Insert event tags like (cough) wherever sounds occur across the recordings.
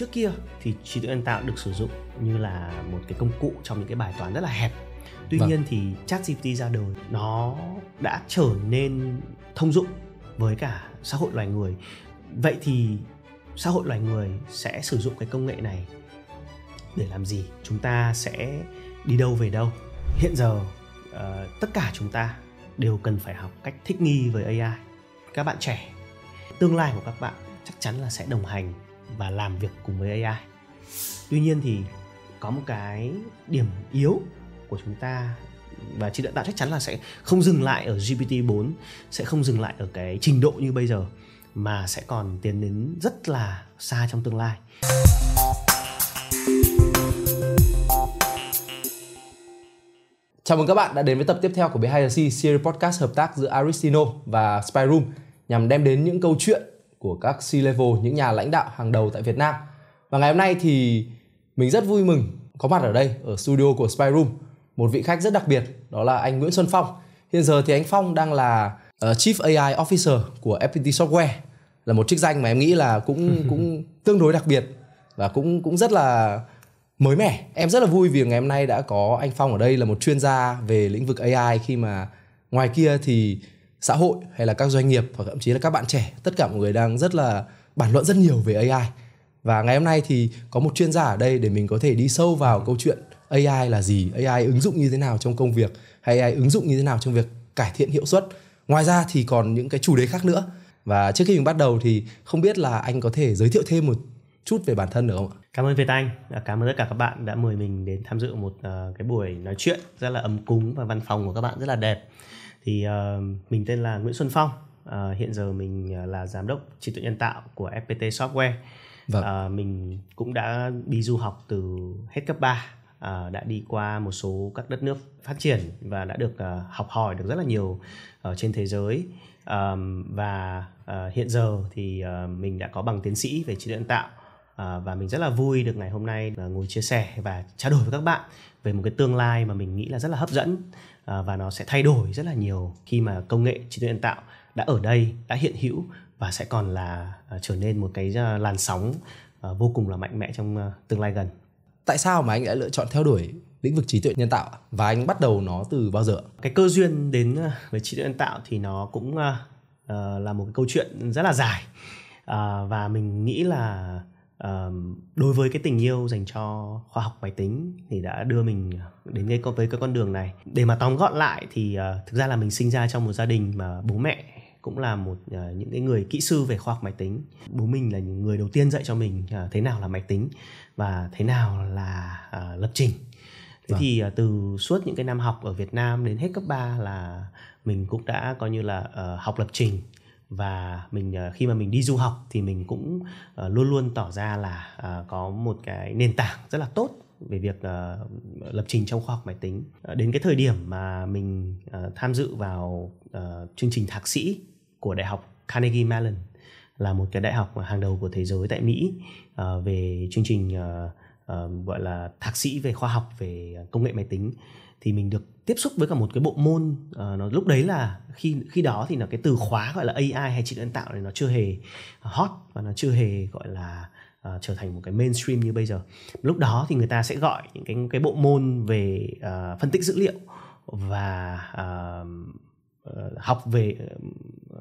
trước kia thì trí tuệ nhân tạo được sử dụng như là một cái công cụ trong những cái bài toán rất là hẹp. Tuy vâng. nhiên thì chat GPT ra đời nó đã trở nên thông dụng với cả xã hội loài người. Vậy thì xã hội loài người sẽ sử dụng cái công nghệ này để làm gì? Chúng ta sẽ đi đâu về đâu? Hiện giờ uh, tất cả chúng ta đều cần phải học cách thích nghi với ai các bạn trẻ tương lai của các bạn chắc chắn là sẽ đồng hành và làm việc cùng với ai tuy nhiên thì có một cái điểm yếu của chúng ta và trí tuệ tạo chắc chắn là sẽ không dừng lại ở GPT-4 sẽ không dừng lại ở cái trình độ như bây giờ, mà sẽ còn tiến đến rất là xa trong tương lai. Chào mừng các bạn đã đến với tập tiếp theo của Behind the Scenes series podcast hợp tác giữa Aristino và Spyroom, nhằm đem đến những câu chuyện của các C-level, những nhà lãnh đạo hàng đầu tại Việt Nam. Và ngày hôm nay thì mình rất vui mừng có mặt ở đây ở studio của Spyroom một vị khách rất đặc biệt đó là anh Nguyễn Xuân Phong. Hiện giờ thì anh Phong đang là uh, Chief AI Officer của FPT Software là một chức danh mà em nghĩ là cũng (laughs) cũng tương đối đặc biệt và cũng cũng rất là mới mẻ. Em rất là vui vì ngày hôm nay đã có anh Phong ở đây là một chuyên gia về lĩnh vực AI khi mà ngoài kia thì xã hội hay là các doanh nghiệp và thậm chí là các bạn trẻ tất cả mọi người đang rất là bàn luận rất nhiều về AI và ngày hôm nay thì có một chuyên gia ở đây để mình có thể đi sâu vào câu chuyện AI là gì, AI ứng dụng như thế nào trong công việc hay AI ứng dụng như thế nào trong việc cải thiện hiệu suất. Ngoài ra thì còn những cái chủ đề khác nữa. Và trước khi mình bắt đầu thì không biết là anh có thể giới thiệu thêm một chút về bản thân được không ạ? Cảm ơn Việt Anh, cảm ơn tất cả các bạn đã mời mình đến tham dự một ờ, cái buổi nói chuyện rất là ấm cúng và văn phòng của các bạn rất là đẹp. Thì uh, mình tên là Nguyễn Xuân Phong, uh, hiện giờ mình là giám đốc trí tuệ nhân tạo của FPT Software. Vâng. Uh, mình cũng đã đi du học từ hết cấp 3 uh, đã đi qua một số các đất nước phát triển và đã được uh, học hỏi được rất là nhiều ở trên thế giới um, và uh, hiện giờ thì uh, mình đã có bằng tiến sĩ về trí tuệ nhân tạo uh, và mình rất là vui được ngày hôm nay uh, ngồi chia sẻ và trao đổi với các bạn về một cái tương lai mà mình nghĩ là rất là hấp dẫn uh, và nó sẽ thay đổi rất là nhiều khi mà công nghệ trí tuệ nhân tạo đã ở đây đã hiện hữu và sẽ còn là uh, trở nên một cái uh, làn sóng vô cùng là mạnh mẽ trong tương lai gần. Tại sao mà anh đã lựa chọn theo đuổi lĩnh vực trí tuệ nhân tạo và anh bắt đầu nó từ bao giờ? Cái cơ duyên đến ờ, với trí tuệ nhân tạo thì nó cũng uh, là một cái câu chuyện rất là dài. Uh, và mình nghĩ là uh, đối với cái tình yêu dành cho khoa học máy tính thì đã đưa mình đến cái với cái con đường này. Để mà tóm gọn lại thì uh, thực ra là mình sinh ra trong một gia đình mà bố mẹ cũng là một uh, những cái người kỹ sư về khoa học máy tính. Bố mình là những người đầu tiên dạy cho mình uh, thế nào là máy tính và thế nào là uh, lập trình. Thế vâng. thì uh, từ suốt những cái năm học ở Việt Nam đến hết cấp 3 là mình cũng đã coi như là uh, học lập trình và mình ờ, khi mà mình đi du học thì mình cũng ờ, luôn luôn tỏ ra là ờ, có một cái nền tảng rất là tốt về việc uh, lập trình trong khoa học máy tính. Đến cái thời điểm mà mình uh, tham dự vào uh, chương trình thạc sĩ của đại học Carnegie Mellon là một cái đại học hàng đầu của thế giới tại Mỹ uh, về chương trình uh, uh, gọi là thạc sĩ về khoa học về công nghệ máy tính thì mình được tiếp xúc với cả một cái bộ môn uh, nó lúc đấy là khi khi đó thì là cái từ khóa gọi là AI hay trí tuệ nhân tạo này nó chưa hề hot và nó chưa hề gọi là uh, trở thành một cái mainstream như bây giờ lúc đó thì người ta sẽ gọi những cái cái bộ môn về uh, phân tích dữ liệu và uh, học về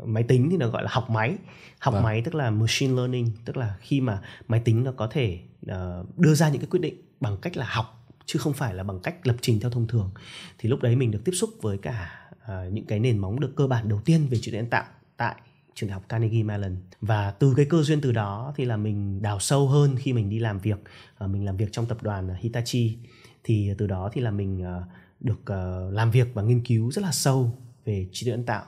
máy tính thì nó gọi là học máy học vâng. máy tức là machine learning tức là khi mà máy tính nó có thể uh, đưa ra những cái quyết định bằng cách là học chứ không phải là bằng cách lập trình theo thông thường. Thì lúc đấy mình được tiếp xúc với cả uh, những cái nền móng được cơ bản đầu tiên về trí tuệ nhân tạo tại trường đại học Carnegie Mellon. Và từ cái cơ duyên từ đó thì là mình đào sâu hơn khi mình đi làm việc uh, mình làm việc trong tập đoàn Hitachi. Thì từ đó thì là mình uh, được uh, làm việc và nghiên cứu rất là sâu về trí tuệ nhân tạo.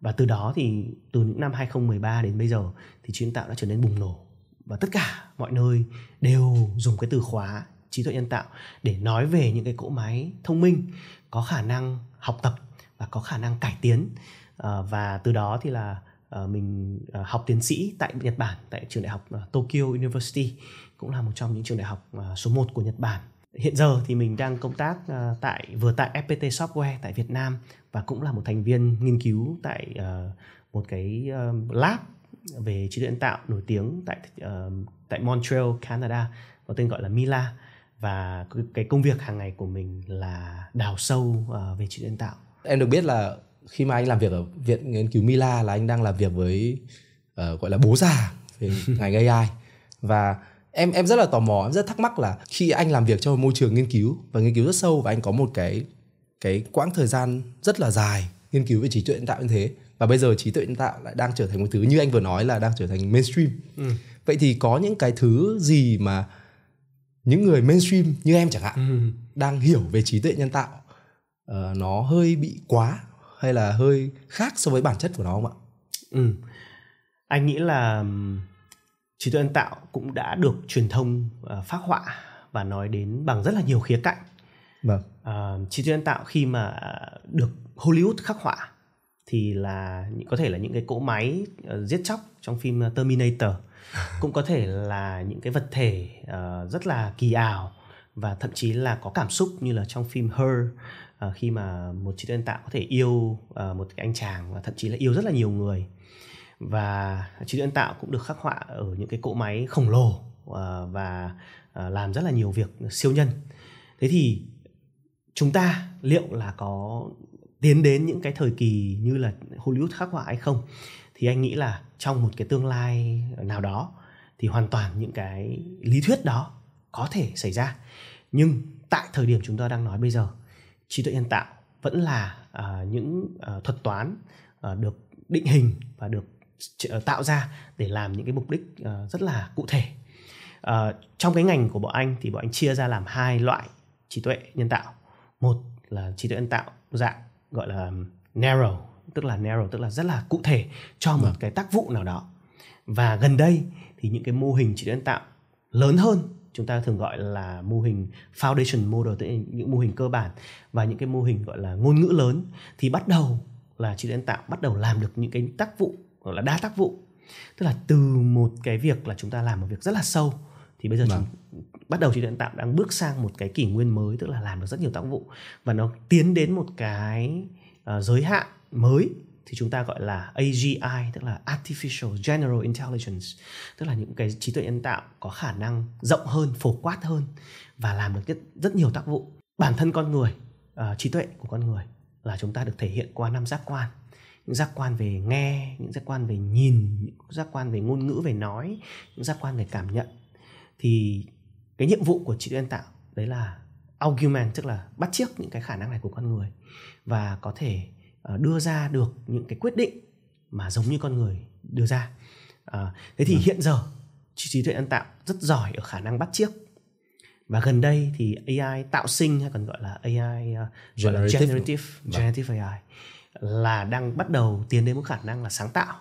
Và từ đó thì từ những năm 2013 đến bây giờ thì trí tuệ nhân tạo đã trở nên bùng nổ. Và tất cả mọi nơi đều dùng cái từ khóa trí tuệ nhân tạo để nói về những cái cỗ máy thông minh có khả năng học tập và có khả năng cải tiến. Ờ, và từ đó thì là ờ, mình ờ, học tiến sĩ tại Nhật Bản tại trường đại học Tokyo University cũng là một trong những trường đại học số 1 của Nhật Bản. Hiện giờ thì mình đang công tác tại vừa tại FPT Software tại Việt Nam và cũng là một thành viên nghiên cứu tại một cái lab về trí tuệ nhân tạo nổi tiếng tại tại Montreal, Canada có tên gọi là Mila và cái công việc hàng ngày của mình là đào sâu uh, về trí tuệ nhân tạo. Em được biết là khi mà anh làm việc ở viện nghiên cứu Mila là anh đang làm việc với uh, gọi là bố già về (laughs) ngành AI và em em rất là tò mò em rất thắc mắc là khi anh làm việc trong môi trường nghiên cứu và nghiên cứu rất sâu và anh có một cái cái quãng thời gian rất là dài nghiên cứu về trí tuệ nhân tạo như thế và bây giờ trí tuệ nhân tạo lại đang trở thành một thứ như anh vừa nói là đang trở thành mainstream ừ. vậy thì có những cái thứ gì mà những người mainstream như em chẳng hạn ừ. đang hiểu về trí tuệ nhân tạo uh, nó hơi bị quá hay là hơi khác so với bản chất của nó không ạ? Ừ. Anh nghĩ là trí tuệ nhân tạo cũng đã được truyền thông uh, phát họa và nói đến bằng rất là nhiều khía cạnh. Vâng. Uh, trí tuệ nhân tạo khi mà được Hollywood khắc họa thì là có thể là những cái cỗ máy uh, giết chóc trong phim Terminator cũng có thể là những cái vật thể uh, rất là kỳ ảo và thậm chí là có cảm xúc như là trong phim Her uh, khi mà một trí tuệ nhân tạo có thể yêu uh, một cái anh chàng và thậm chí là yêu rất là nhiều người. Và trí tuệ nhân tạo cũng được khắc họa ở những cái cỗ máy khổng lồ uh, và uh, làm rất là nhiều việc siêu nhân. Thế thì chúng ta liệu là có tiến đến những cái thời kỳ như là Hollywood khắc họa hay không? Thì anh nghĩ là trong một cái tương lai nào đó thì hoàn toàn những cái lý thuyết đó có thể xảy ra. Nhưng tại thời điểm chúng ta đang nói bây giờ trí tuệ nhân tạo vẫn là uh, những uh, thuật toán uh, được định hình và được uh, tạo ra để làm những cái mục đích uh, rất là cụ thể. Uh, trong cái ngành của bọn anh thì bọn anh chia ra làm hai loại trí tuệ nhân tạo. Một là trí tuệ nhân tạo dạng gọi là narrow tức là narrow tức là rất là cụ thể cho một vâng. cái tác vụ nào đó và gần đây thì những cái mô hình trí tuệ nhân tạo lớn hơn chúng ta thường gọi là mô hình foundation model tức là những mô hình cơ bản và những cái mô hình gọi là ngôn ngữ lớn thì bắt đầu là trí tuệ nhân tạo bắt đầu làm được những cái tác vụ gọi là đa tác vụ tức là từ một cái việc là chúng ta làm một việc rất là sâu thì bây giờ vâng. chúng bắt đầu trí tuệ nhân tạo đang bước sang một cái kỷ nguyên mới tức là làm được rất nhiều tác vụ và nó tiến đến một cái uh, giới hạn mới thì chúng ta gọi là AGI tức là Artificial General Intelligence tức là những cái trí tuệ nhân tạo có khả năng rộng hơn, phổ quát hơn và làm được rất, rất nhiều tác vụ. Bản thân con người, uh, trí tuệ của con người là chúng ta được thể hiện qua năm giác quan những giác quan về nghe những giác quan về nhìn những giác quan về ngôn ngữ về nói những giác quan về cảm nhận thì cái nhiệm vụ của trí tuệ nhân tạo đấy là augment tức là bắt chước những cái khả năng này của con người và có thể đưa ra được những cái quyết định mà giống như con người đưa ra à, thế thì ừ. hiện giờ trí tuệ nhân tạo rất giỏi ở khả năng bắt chước và gần đây thì AI tạo sinh hay còn gọi là AI uh, generative generative, vâng. generative AI là đang bắt đầu tiến đến một khả năng là sáng tạo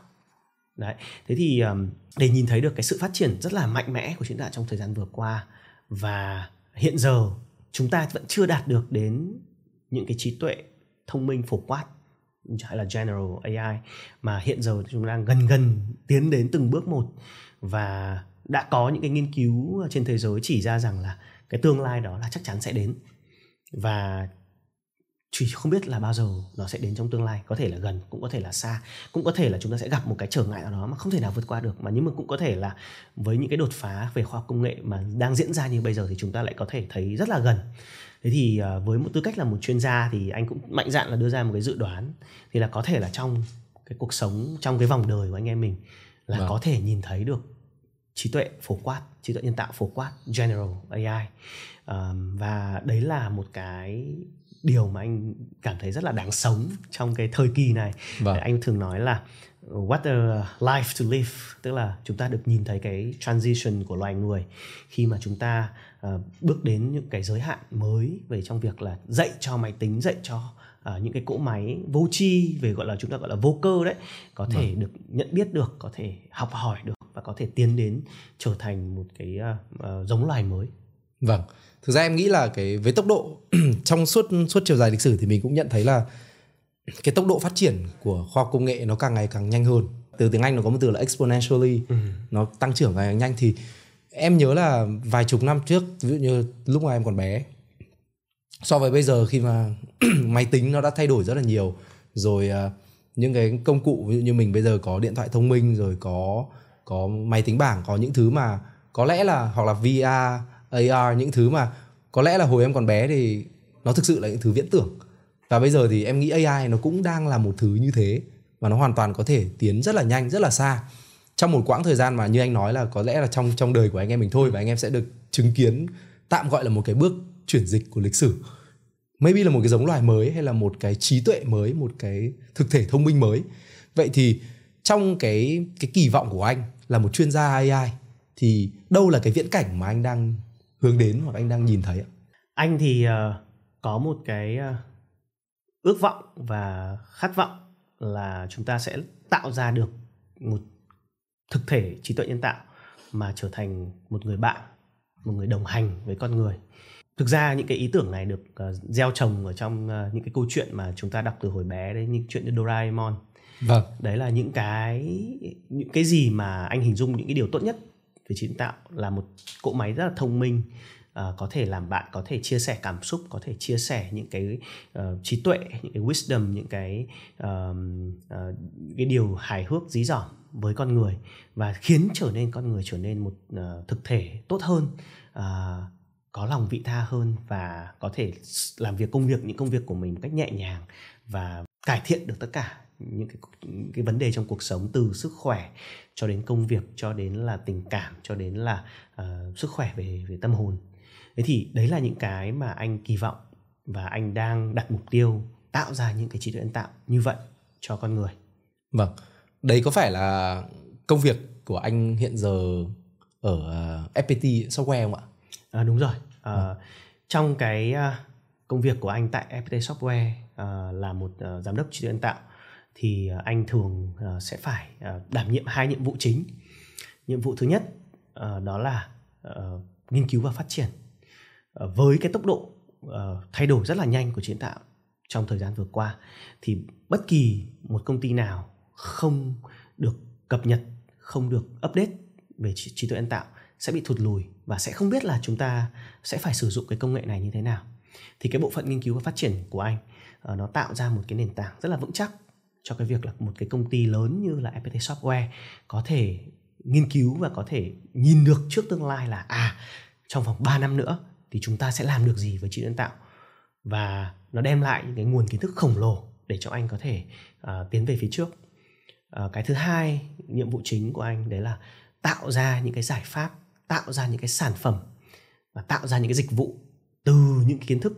đấy thế thì um, để nhìn thấy được cái sự phát triển rất là mạnh mẽ của chúng ta trong thời gian vừa qua và hiện giờ chúng ta vẫn chưa đạt được đến những cái trí tuệ thông minh phổ quát hay là general AI mà hiện giờ chúng đang gần gần tiến đến từng bước một. Và đã có những cái nghiên cứu trên thế giới chỉ ra rằng là cái tương lai đó là chắc chắn sẽ đến. Và chỉ không biết là bao giờ nó sẽ đến trong tương lai, có thể là gần, cũng có thể là xa, cũng có thể là chúng ta sẽ gặp một cái trở ngại nào đó mà không thể nào vượt qua được, mà nhưng mà cũng có thể là với những cái đột phá về khoa học công nghệ mà đang diễn ra như bây giờ thì chúng ta lại có thể thấy rất là gần thế thì uh, với một tư cách là một chuyên gia thì anh cũng mạnh dạn là đưa ra một cái dự đoán thì là có thể là trong cái cuộc sống trong cái vòng đời của anh em mình là vâng. có thể nhìn thấy được trí tuệ phổ quát trí tuệ nhân tạo phổ quát general AI um, và đấy là một cái điều mà anh cảm thấy rất là đáng sống trong cái thời kỳ này vâng. anh thường nói là what a life to live tức là chúng ta được nhìn thấy cái transition của loài người khi mà chúng ta uh, bước đến những cái giới hạn mới về trong việc là dạy cho máy tính dạy cho uh, những cái cỗ máy vô tri về gọi là chúng ta gọi là vô cơ đấy có thể vâng. được nhận biết được có thể học hỏi được và có thể tiến đến trở thành một cái uh, uh, giống loài mới vâng thực ra em nghĩ là cái với tốc độ (clears throat) trong suốt suốt chiều dài lịch sử thì mình cũng nhận thấy là cái tốc độ phát triển của khoa học công nghệ nó càng ngày càng nhanh hơn từ tiếng anh nó có một từ là exponentially ừ. nó tăng trưởng ngày càng nhanh thì em nhớ là vài chục năm trước ví dụ như lúc mà em còn bé so với bây giờ khi mà (clears throat) máy tính nó đã thay đổi rất là nhiều. Rồi uh, những cái công cụ ví dụ như mình bây giờ có điện thoại thông minh rồi có có máy tính bảng có những thứ mà có lẽ là hoặc là VR, AR những thứ mà có lẽ là hồi em còn bé thì nó thực sự là những thứ viễn tưởng. Và bây giờ thì em nghĩ AI nó cũng đang là một thứ như thế và nó hoàn toàn có thể tiến rất là nhanh rất là xa trong một quãng thời gian mà như anh nói là có lẽ là trong trong đời của anh em mình thôi và anh em sẽ được chứng kiến tạm gọi là một cái bước chuyển dịch của lịch sử. Maybe là một cái giống loài mới hay là một cái trí tuệ mới một cái thực thể thông minh mới. Vậy thì trong cái cái kỳ vọng của anh là một chuyên gia AI thì đâu là cái viễn cảnh mà anh đang hướng đến hoặc anh đang nhìn thấy ạ? Anh thì uh, có một cái uh, ước vọng và khát vọng là chúng ta sẽ tạo ra được một thực thể trí tuệ nhân tạo mà trở thành một người bạn một người đồng hành với con người. Thực ra những cái ý tưởng này được uh, gieo trồng ở trong uh, những cái câu chuyện mà chúng ta đọc từ hồi bé đấy những chuyện như Doraemon. Vâng. Đấy là những cái những cái gì mà anh hình dung những cái điều tốt nhất về trí tạo là một cỗ máy rất là thông minh uh, có thể làm bạn có thể chia sẻ cảm xúc có thể chia sẻ những cái uh, trí tuệ những cái wisdom những cái uh, uh, cái điều hài hước dí dỏm với con người và khiến trở nên con người trở nên một uh, thực thể tốt hơn uh, có lòng vị tha hơn và có thể làm việc công việc những công việc của mình một cách nhẹ nhàng và cải thiện được tất cả những cái những cái vấn đề trong cuộc sống từ sức khỏe cho đến công việc cho đến là tình cảm cho đến là uh, sức khỏe về về tâm hồn. Thế thì đấy là những cái mà anh kỳ vọng và anh đang đặt mục tiêu tạo ra những cái trí tuệ nhân tạo như vậy cho con người. Vâng đấy có phải là công việc của anh hiện giờ ở uh, FPT software không ạ? À, đúng rồi. À, ừ. trong cái uh, công việc của anh tại FPT software uh, là một uh, giám đốc trí tuệ nhân tạo thì uh, anh thường uh, sẽ phải uh, đảm nhiệm hai nhiệm vụ chính. Nhiệm vụ thứ nhất uh, đó là uh, nghiên cứu và phát triển uh, với cái tốc độ uh, thay đổi rất là nhanh của trí tuệ tạo trong thời gian vừa qua. Thì bất kỳ một công ty nào không được cập nhật không được update về trí, trí tuệ nhân tạo sẽ bị thụt lùi và sẽ không biết là chúng ta sẽ phải sử dụng cái công nghệ này như thế nào. Thì cái bộ phận nghiên cứu và phát triển của anh ờ, nó tạo ra một cái nền tảng rất là vững chắc cho cái việc là một cái công ty lớn như là FPT Software có thể nghiên cứu và có thể nhìn được trước tương lai là à trong vòng 3 năm nữa thì chúng ta sẽ làm được gì với trí tuệ nhân tạo. Và nó đem lại những cái nguồn kiến thức khổng lồ để cho anh có thể uh, tiến về phía trước uh, cái thứ hai nhiệm vụ chính của anh đấy là tạo ra những cái giải pháp tạo ra những cái sản phẩm và tạo ra những cái dịch vụ từ những cái kiến thức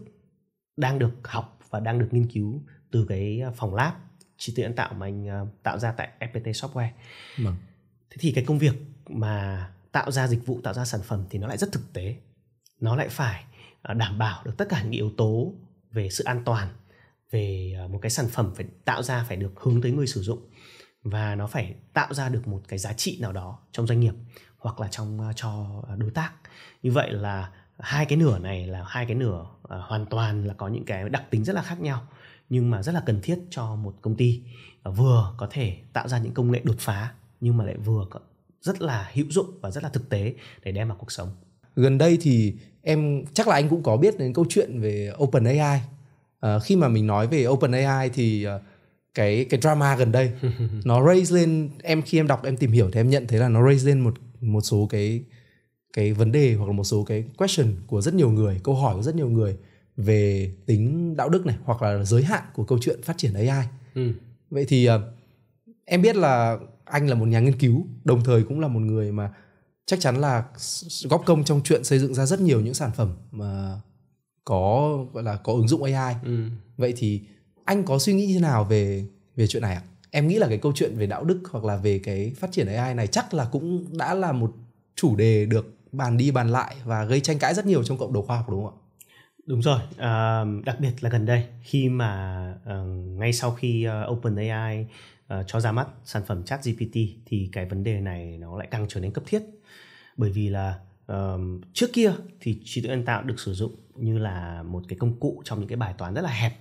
đang được học và đang được nghiên cứu từ cái phòng lab trí tuệ nhân tạo mà anh uh, tạo ra tại FPT Software. Vâng. Thế thì cái công việc mà tạo ra dịch vụ, tạo ra sản phẩm thì nó lại rất thực tế. Nó lại phải đảm bảo được tất cả những yếu tố về sự an toàn, về một cái sản phẩm phải tạo ra phải được hướng tới người sử dụng và nó phải tạo ra được một cái giá trị nào đó trong doanh nghiệp hoặc là trong ờ, cho đối tác. Như vậy là hai cái nửa này là hai cái nửa uh, hoàn toàn là có những cái đặc tính rất là khác nhau nhưng mà rất là cần thiết cho một công ty ờ, vừa có thể tạo ra những công nghệ đột phá nhưng mà lại vừa có rất là hữu dụng và rất là thực tế để đem vào cuộc sống. Gần đây thì em chắc là anh cũng có biết đến câu chuyện về OpenAI. À, khi mà mình nói về OpenAI thì uh, cái cái drama gần đây (laughs) nó raise lên em khi em đọc em tìm hiểu thì em nhận thấy là nó raise lên một một số cái cái vấn đề hoặc là một số cái question của rất nhiều người, câu hỏi của rất nhiều người về tính đạo đức này hoặc là giới hạn của câu chuyện phát triển AI. Ừ. Vậy thì uh, em biết là anh là một nhà nghiên cứu, đồng thời cũng là một người mà chắc chắn là góp công trong chuyện xây dựng ra rất nhiều những sản phẩm mà có gọi là có ứng dụng AI. Ừ. Vậy thì anh có suy nghĩ như thế nào về về chuyện này ạ? Em nghĩ là cái câu chuyện về đạo đức hoặc là về cái phát triển AI này chắc là cũng đã là một chủ đề được bàn đi bàn lại và gây tranh cãi rất nhiều trong cộng đồng khoa học đúng không ạ? Đúng rồi, à, đặc biệt là gần đây khi mà uh, ngay sau khi uh, OpenAI uh, cho ra mắt sản phẩm ChatGPT thì cái vấn đề này nó lại càng trở nên cấp thiết bởi vì là um, trước kia thì trí tuệ nhân tạo được sử dụng như là một cái công cụ trong những cái bài toán rất là hẹp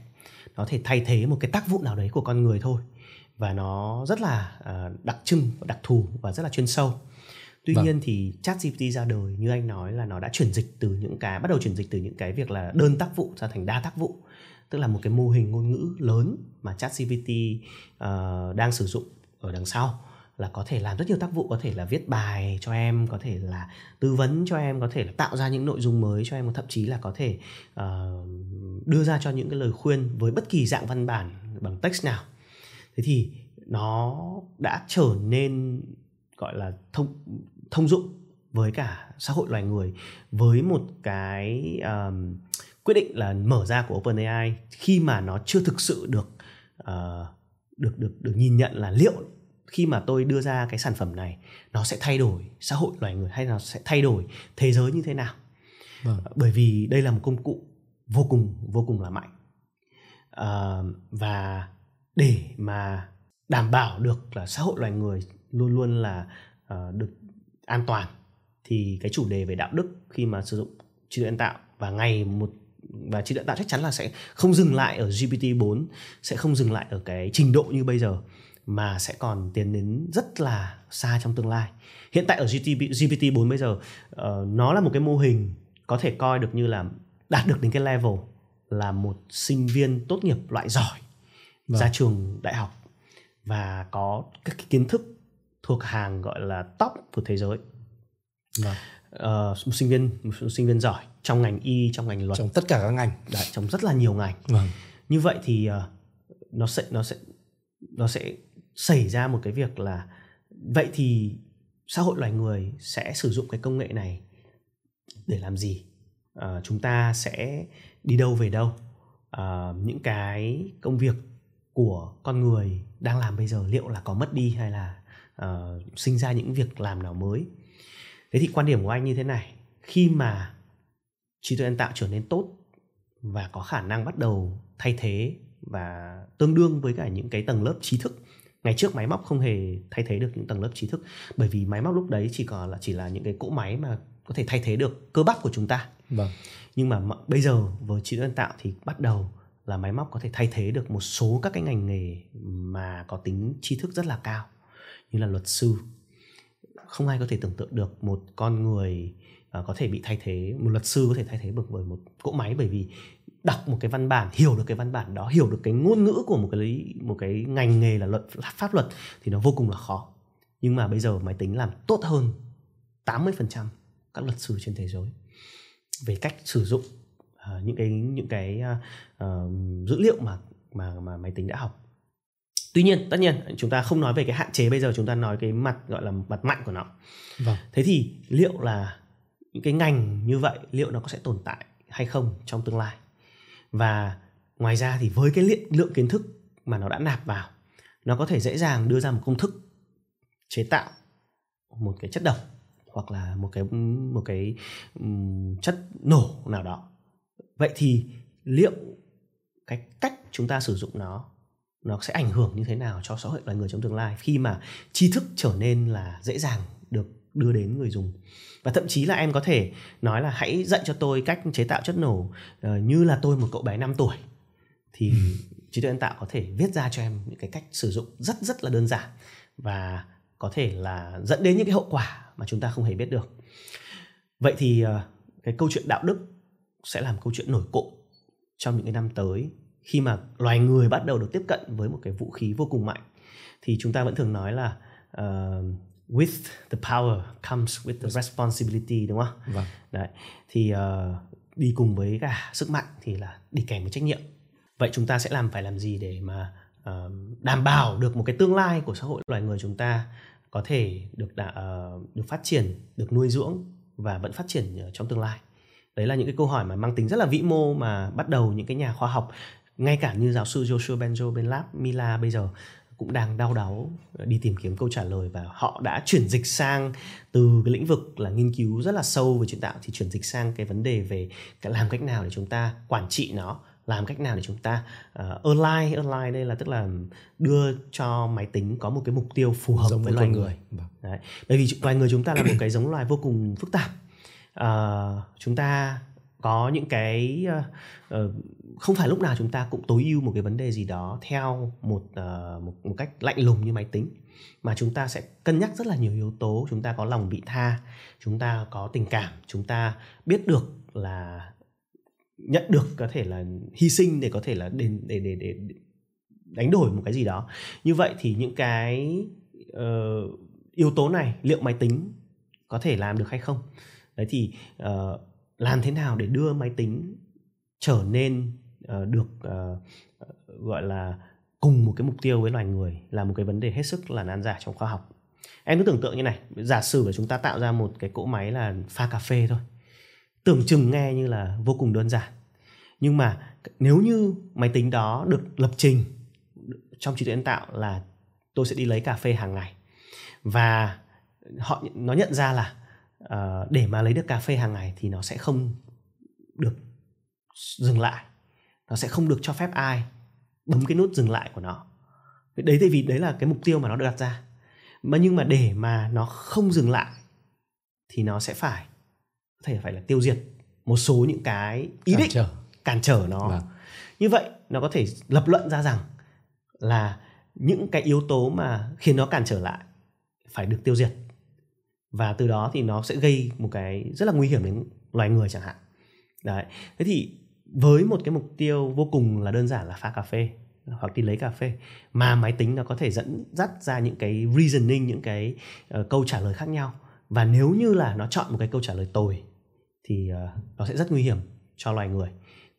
nó thể thay thế một cái tác vụ nào đấy của con người thôi. Và nó rất là uh, đặc trưng đặc thù và rất là chuyên sâu. Tuy vâng. nhiên thì chat gpt ra đời như anh nói là nó đã chuyển dịch từ những cái bắt đầu chuyển dịch từ những cái việc là đơn tác vụ ra thành đa tác vụ. Tức là một cái mô hình ngôn ngữ lớn mà chat gpt uh, đang sử dụng ở đằng sau là có thể làm rất nhiều tác vụ có thể là viết bài cho em có thể là tư vấn cho em có thể là tạo ra những nội dung mới cho em thậm chí là có thể uh, đưa ra cho những cái lời khuyên với bất kỳ dạng văn bản bằng text nào. Thế thì nó đã trở nên gọi là thông thông dụng với cả xã hội loài người với một cái um, quyết định là mở ra của OpenAI khi mà nó chưa thực sự được uh, được được được nhìn nhận là liệu khi mà tôi đưa ra cái sản phẩm này nó sẽ thay đổi xã hội loài người hay nó sẽ thay đổi thế giới như thế nào. Vâng. bởi vì đây là một công cụ vô cùng vô cùng là mạnh. Uh, và để mà đảm bảo được là xã hội loài người luôn luôn là uh, được an toàn thì cái chủ đề về đạo đức khi mà sử dụng trí tuệ nhân tạo và ngày một và trí tuệ nhân tạo chắc chắn là sẽ không dừng lại ở GPT-4 sẽ không dừng lại ở cái trình độ như bây giờ mà sẽ còn tiến đến rất là xa trong tương lai. Hiện tại ở GPT-4 bây giờ uh, nó là một cái mô hình có thể coi được như là đạt được đến cái level là một sinh viên tốt nghiệp loại giỏi vâng. ra trường đại học và có các cái kiến thức thuộc hàng gọi là top của thế giới. Vâng. Uh, một sinh viên một sinh viên giỏi trong ngành y trong ngành luật trong tất cả các ngành Đấy, trong rất là nhiều ngành vâng. như vậy thì uh, nó sẽ nó sẽ nó sẽ xảy ra một cái việc là vậy thì xã hội loài người sẽ sử dụng cái công nghệ này để làm gì? À, chúng ta sẽ đi đâu về đâu? À, những cái công việc của con người đang làm bây giờ liệu là có mất đi hay là uh, sinh ra những việc làm nào mới? Thế thì quan điểm của anh như thế này khi mà trí tuệ nhân tạo trở nên tốt và có khả năng bắt đầu thay thế và tương đương với cả những cái tầng lớp trí thức ngày trước máy móc không hề thay thế được những tầng lớp trí thức. Bởi vì máy móc lúc đấy chỉ còn là chỉ là những cái cỗ máy mà có thể thay thế được cơ bắp của chúng ta. Vâng. nhưng mà bây giờ với trí tuệ nhân tạo thì bắt đầu là máy móc có thể thay thế được một số các cái ngành nghề mà có tính tri thức rất là cao như là luật sư. Không ai có thể tưởng tượng được một con người uh, có thể bị thay thế một luật sư có thể thay thế được bởi một cỗ máy. Bởi vì đọc một cái văn bản hiểu được cái văn bản đó hiểu được cái ngôn ngữ của một cái một cái ngành nghề là luật pháp luật thì nó vô cùng là khó. Nhưng mà bây giờ máy tính làm tốt hơn 80% các luật sư trên thế giới về cách sử dụng uh, những cái những cái uh, dữ liệu mà mà mà máy tính đã học. Tuy nhiên tất nhiên chúng ta không nói về cái hạn chế bây giờ chúng ta nói cái mặt gọi là mặt mạnh của nó. Vâng. thế thì liệu là những cái ngành như vậy liệu nó có sẽ tồn tại hay không trong tương lai và ngoài ra thì với cái lượng kiến thức mà nó đã nạp vào, nó có thể dễ dàng đưa ra một công thức chế tạo một cái chất độc hoặc là một cái một cái chất nổ nào đó. Vậy thì liệu cái cách chúng ta sử dụng nó nó sẽ ảnh hưởng như thế nào cho xã hội loài người trong tương lai khi mà tri thức trở nên là dễ dàng được đưa đến người dùng. Và thậm chí là em có thể nói là hãy dạy cho tôi cách chế tạo chất nổ uh, như là tôi một cậu bé 5 tuổi. Thì ừ. trí tuệ nhân tạo có thể viết ra cho em những cái cách sử dụng rất rất là đơn giản và có thể là dẫn đến những cái hậu quả mà chúng ta không hề biết được. Vậy thì uh, cái câu chuyện đạo đức sẽ làm câu chuyện nổi cộm trong những cái năm tới. Khi mà loài người bắt đầu được tiếp cận với một cái vũ khí vô cùng mạnh thì chúng ta vẫn thường nói là uh, with the power comes with the responsibility đúng không? Vâng. Đấy. Thì uh, đi cùng với cả sức mạnh thì là đi kèm với trách nhiệm. Vậy chúng ta sẽ làm phải làm gì để mà uh, đảm bảo được một cái tương lai của xã hội loài người chúng ta có thể được đã, uh, được phát triển, được nuôi dưỡng và vẫn phát triển trong tương lai. Đấy là những cái câu hỏi mà mang tính rất là vĩ mô mà bắt đầu những cái nhà khoa học ngay cả như giáo sư Joshua Benjo bên Lab Mila bây giờ cũng đang đau đáu đi tìm kiếm câu trả lời và họ đã chuyển dịch sang từ cái lĩnh vực là nghiên cứu rất là sâu về chuyện tạo thì chuyển dịch sang cái vấn đề về cái làm cách nào để chúng ta quản trị nó làm cách nào để chúng ta uh, align align đây là tức là đưa cho máy tính có một cái mục tiêu phù hợp giống với loài người, người. Vâng. Đấy. bởi vì loài người chúng ta là một cái giống loài vô cùng phức tạp uh, chúng ta có những cái uh, uh, không phải lúc nào chúng ta cũng tối ưu một cái vấn đề gì đó theo một uh, một, một cách lạnh lùng như máy tính mà chúng ta sẽ cân nhắc rất là nhiều yếu tố. Chúng ta có lòng vị tha chúng ta có tình cảm chúng ta biết được là nhận được có thể là hy sinh để có thể là để để để, để đánh đổi một cái gì đó. Như vậy thì những cái uh, yếu tố này liệu máy tính có thể làm được hay không? Đấy thì uh, làm thế nào để đưa máy tính trở nên uh, được uh, gọi là cùng một cái mục tiêu với loài người là một cái vấn đề hết sức là nan giải trong khoa học. Em cứ tưởng tượng như này giả sử là chúng ta tạo ra một cái cỗ máy là pha cà phê thôi. Tưởng chừng nghe như là vô cùng đơn giản. Nhưng mà nếu như máy tính đó được lập trình trong trí tuệ nhân tạo là tôi sẽ đi lấy cà phê hàng ngày. Và họ nó nhận ra là uh, để mà lấy được cà phê hàng ngày thì nó sẽ không được dừng lại nó sẽ không được cho phép ai bấm cái nút dừng lại của nó. Đấy tại vì đấy là cái mục tiêu mà nó được đặt ra. Mà nhưng mà để mà nó không dừng lại thì nó sẽ phải có thể phải là tiêu diệt một số những cái ý cản định trở. cản trở nó. Vâng. như vậy nó có thể lập luận ra rằng là những cái yếu tố mà khiến nó cản trở lại phải được tiêu diệt. Và từ đó thì nó sẽ gây một cái rất là nguy hiểm đến loài người chẳng hạn. Đấy. Thế thì với một cái mục tiêu vô cùng là đơn giản là pha cà phê hoặc đi lấy cà phê mà máy tính nó có thể dẫn dắt ra những cái reasoning những cái uh, câu trả lời khác nhau. Và nếu như là nó chọn một cái câu trả lời tồi thì uh, nó sẽ rất nguy hiểm cho loài người.